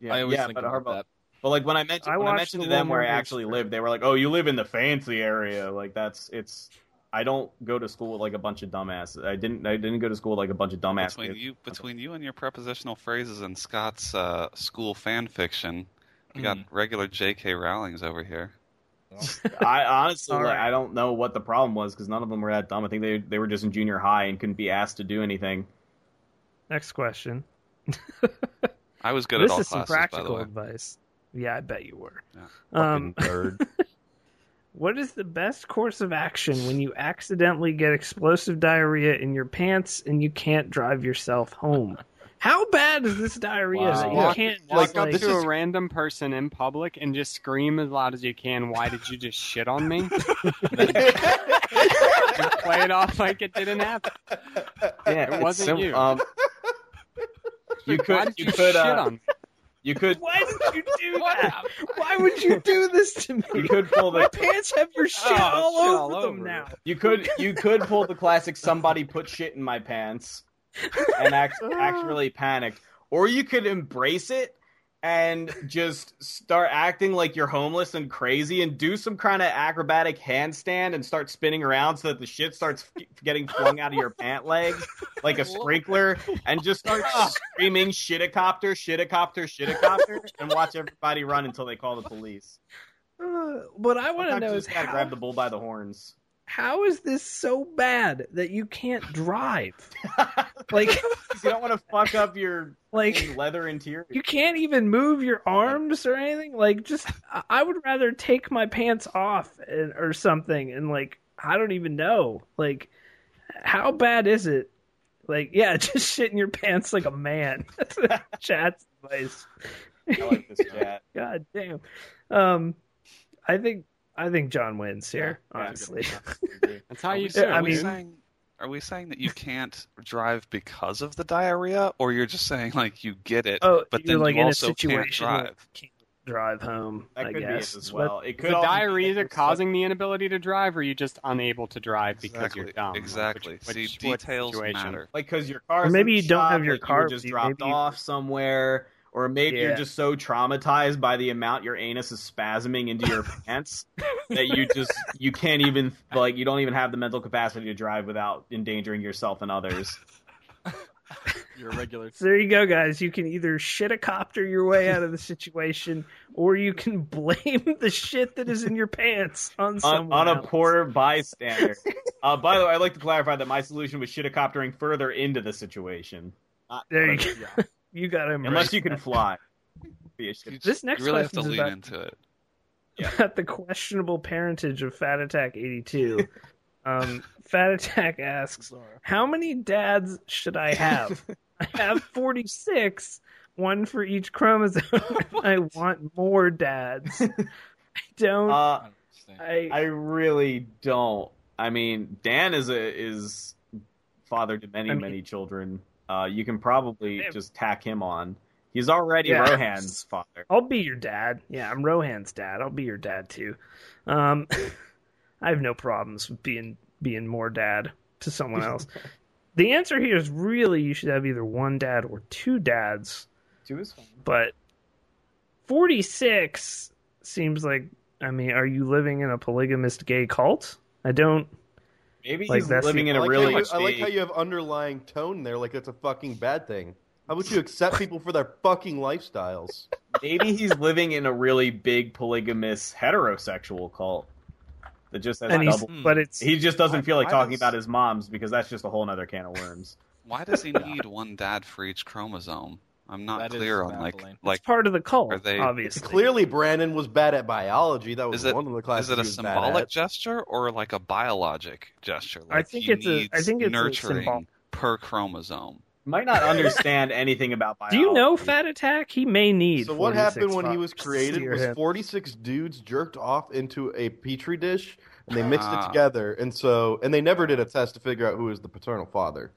Yeah, I always yeah, think but, about Hardball- that. But like when I mentioned I when I watched mentioned the to them where I actually strip. lived, they were like, "Oh, you live in the fancy area." Like that's it's. I don't go to school with like a bunch of dumbasses. I didn't. I didn't go to school with like a bunch of dumbasses. Between kids. you, between you and your prepositional phrases and Scott's uh, school fan fiction, you got regular J.K. Rowling's over here. I honestly, like, right. I don't know what the problem was because none of them were that dumb. I think they they were just in junior high and couldn't be asked to do anything. Next question. I was good this at all is some classes, by the practical way. advice. Yeah, I bet you were. Fucking Um, nerd. what is the best course of action when you accidentally get explosive diarrhea in your pants and you can't drive yourself home? How bad is this diarrhea that you Walk, can't walk just up like? to a random person in public and just scream as loud as you can. Why did you just shit on me? Then play it off like it didn't happen. Yeah, It wasn't you. Um, you Why could did you you, could shit uh, on me? You could Why did you do that? Why would you do this to me? you could pull My the pants have your oh, shit Oh, all shit over all them over now. You could you could pull the classic somebody put shit in my pants and act, actually panicked. Or you could embrace it and just start acting like you're homeless and crazy and do some kind of acrobatic handstand and start spinning around so that the shit starts f- getting flung out of your pant legs like a sprinkler and just start screaming shitakopter, shitakopter, shitakopter and watch everybody run until they call the police. Uh, what I want to know you is just gotta how, grab the bull by the horns. How is this so bad that you can't drive? Like, you don't want to fuck up your like leather interior. you can't even move your arms or anything. Like, just I- would rather take my pants off and, or something, and like I don't even know. Like, how bad is it? Like, yeah, just shit in your pants like a man. That's chat's advice. I like this chat. God damn. Um, I think I think John wins here. Yeah, honestly, That's how Are you we, do it. I mean- saying, are we saying that you can't drive because of the diarrhea, or you're just saying like you get it, oh, but then like you in a also can't situation drive? can't drive home. That I could guess be it is as what- well. It Is could the diarrhea that there's causing the inability to drive, or are you just unable to drive because Exactly. you're dumb? Like, Exactly. which- See, which- what details situation? matter. like because your car Or maybe you don't have your like, you car were just dropped maybe you- off somewhere or maybe you're just so traumatized by the amount your anus is spasming into your pants that you just you can't even like you don't even have the mental capacity to drive without endangering yourself and others You're a regular. So there you go, guys. You can either shit a copter your way out of the situation, or you can blame the shit that is in your pants on on, someone on a else. poor bystander uh, by the way i'd like to clarify that my solution was shit a coptering further into the situation Not There you further- go. You got to unless you can fly Be a This next you really have to question is lean about- into it. about the questionable parentage of Fat Attack 82. Um, Fat Attack asks, How many dads should I have? I have 46, one for each chromosome. I want more dads. I don't. uh, I, I really don't. I mean, Dan is a is father to many I mean- many children. Uh, you can probably Yeah. just tack him on. He's already Yeah. Rohan's father. I'll be your dad. Yeah, I'm Rohan's dad. I'll be your dad too. Um, I have no problems with being being more dad to someone else. the answer here is really you should have either one dad or two dads. Two is fine. But 46 seems like I mean, are you living in a polygamist gay cult? I don't. Maybe Like, he's living the- in I a like, really you, I like how you have underlying tone there, like it's a fucking bad thing. How about you accept people for their fucking lifestyles? maybe he's living in a really big polygamous heterosexual cult that just has And he's, double. but it's He just doesn't Why- feel like talking does- about his mom's because that's just a whole other can of worms. Why does he need one dad for each chromosome? I'm not That is clear on like baffling. like it's part of the cult, are they- obviously. Clearly, Brandon was bad at biology. That was Is it- one of the classes is it a he was bad symbolic gesture or like a biologic gesture? Like I think he it's a- I think it's a nurturing symbol- per chromosome. Might not understand anything about biology. Do you know Fat Attack? He may need. So what happened when he was created was 46 dudes jerked off into a petri dish and they mixed it Ah. together and so and they never did a test to figure out who was the paternal father.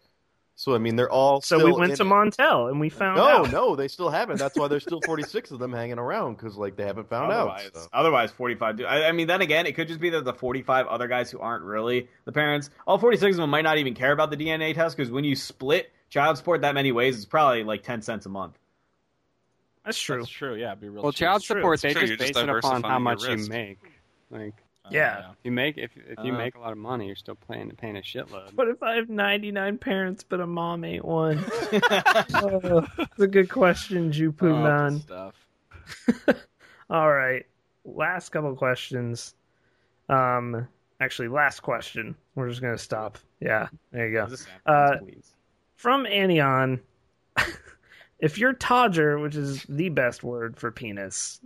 So I mean they're all So still we went in to it. Montel and we found No, out. no, they still haven't. That's why there's still 46 of them hanging around cuz like they haven't found Otherwise, out. so. otherwise, 45. do- I, I mean, then again, it could just be that the 45 other guys who aren't really the parents, all 46 of them might not even care about the DNA test because when you split child support that many ways, it's probably like 10 cents a month. That's true. That's true. Yeah, be real. Well, cheap. child support It's they just You're base just it upon how much you make. Like Uh, Yeah. you make if if you Uh. make a lot of money, you're still paying paying a shitload. What if I have 99 parents but a mom ain't one? oh, it's a good question, Oh, Jupu Man. stuff. All right. Last couple questions. Um, actually, last question. We're just going to stop. Yeah, there you go. Is Uh, From Anion, if you're Todger, which is the best word for penis,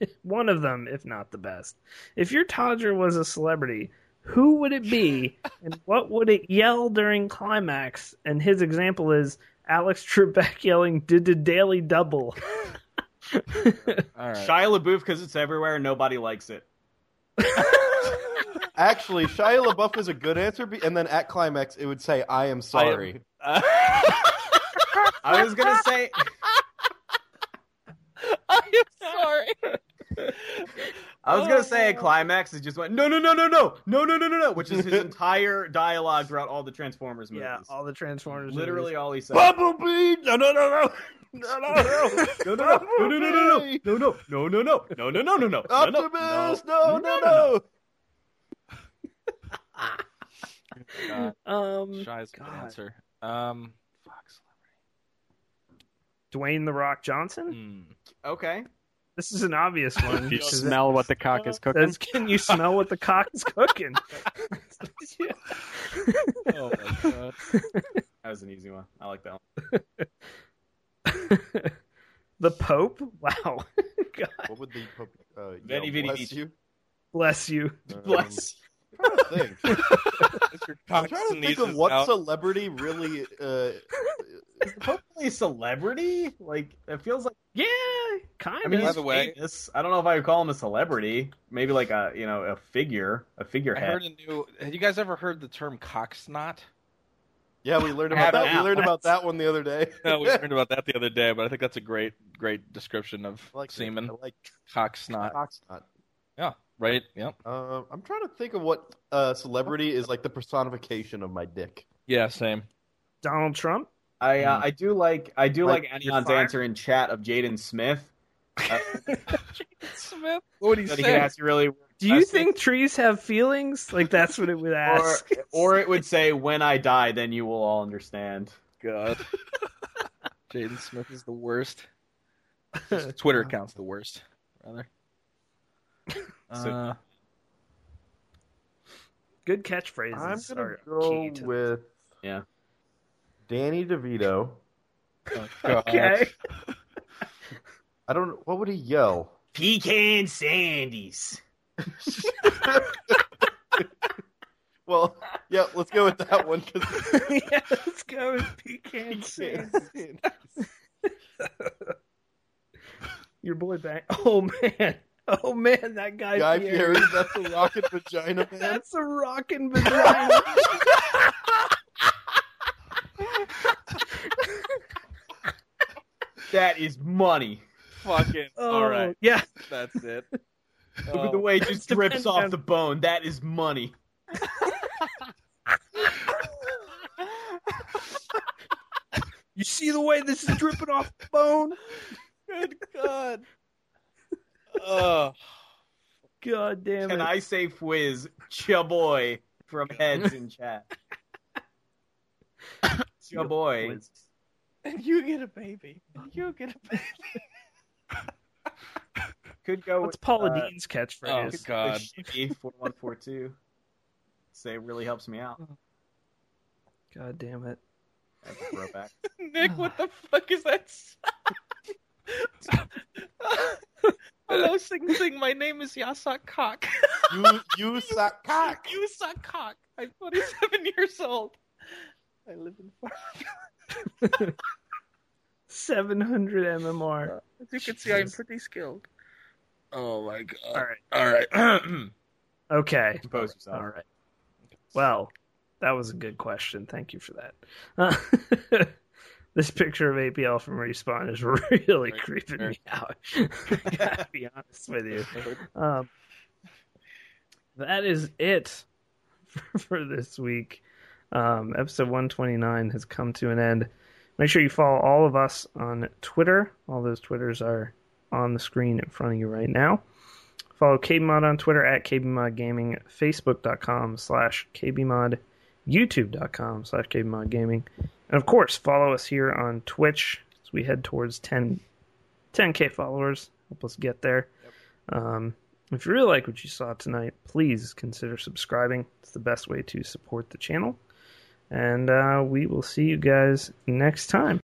one of them, if not the best, if your Todger was a celebrity, who would it be, and what would it yell during climax? And his example is Alex Trebek yelling "Did the daily double." All right. Shia LaBeouf because it's everywhere and nobody likes it. Actually, Shia LaBeouf is a good answer and then at climax it would say I am sorry. I was gonna say I'm sorry. I was gonna say a climax is just went no no no no no no no no no no which is his entire dialogue throughout all the Transformers movies. yeah, all the Transformers. Literally movies. all he said. Bumblebee! No, no, no, no. No, no, no. No, no, no, no, no, no, no, no, no, no, no, no, no, no, no, no, no, no, Optimus! No, no, no. God, Um, Shy's good God. answer. Um, fuck. Dwayne the Rock Johnson. Hmm. Okay. This is an obvious one. You because it smell what the cock is cooking. says, Can you smell what the cock is cooking? Oh my god. That was an easy one. I like that one. the Pope? Wow. God What would the Pope, uh, Veni, yell, bless vici. you? bless you. Um, Bless. I'm trying to think. I'm trying to think of what out. celebrity really. Uh, Is the Pope really a celebrity? Like it feels like. Yeah, kind of. I mean, of. By the way- famous. I don't know if I would call him a celebrity. Maybe like a you know a figure, a I figurehead. heard a new. Have you guys ever heard the term cock snot? yeah, we learned about that. now. We learned about that one the other day. No, we learned about that the other day, but I think that's a great, great description of I like semen. I like Cock snot. Cocksnot. Yeah, right. Yep. Uh, I'm trying to think of what uh, celebrity is like the personification of my dick. Yeah, same. Donald Trump? I uh, I do like I do like, Like, Anion's answer in chat of Jaden Smith. Uh, Smith. What would he that he say? has really Do you That's think trees have feelings? Like that's what it would ask. or it would say when I die, then you will all understand. God. Jaden Smith is the worst. His Twitter account's the worst, rather. So- Uh, Good catchphrases. I'm gonna are go key to- with Yeah. Danny DeVito. oh, Okay. I don't. What would he yell? Pecan Sandies. Well, yeah, let's go with that one. 'cause- yeah, let's go with pecan sands. Your boy back. Oh man. Oh man, that guy, Guy Fieri. Fieri, that's a rocket vagina man. That's a rockin' vagina. That is money. Fucking. oh, All right. Yeah. That's it. Look at the way it just drips off the bone. That is money. You see the way this is dripping off the bone? Good God. Oh. God damn Can it. I say Fwiz, boy from heads in chat? boy. And you get a baby. And you get a baby. Could go What's with Paula uh, Deen's catchphrase? Oh, catchphrase? God. Shimmy four one four two. Say it really helps me out. God damn it. That's. Nick, what the fuck is that? Hello, sing sing. My name is Yasak Cock. You, you suck cock. You suck cock. I'm 47 years old. I live in farm. 700 MMR. As you can see, I'm pretty skilled. Oh my god. All right. All right. Okay. Compose yourself. All right. Well, that was a good question. Thank you for that. Uh, this picture of APL from Respawn is really Right creeping there. me out. I gotta be honest with you. Um, that is it for, for this week. Um, episode 129 has come to an end. Make sure you follow all of us on Twitter. All those Twitters are on the screen in front of you right now. Follow KBMod on Twitter at KBMod Gaming, Facebook.com slash KBMod, YouTube.com slash KBMod Gaming. And of course, follow us here on Twitch as we head towards 10, 10K followers. Help us get there. Um, if you really like what you saw tonight, please consider subscribing. It's the best way to support the channel. And uh, we will see you guys next time.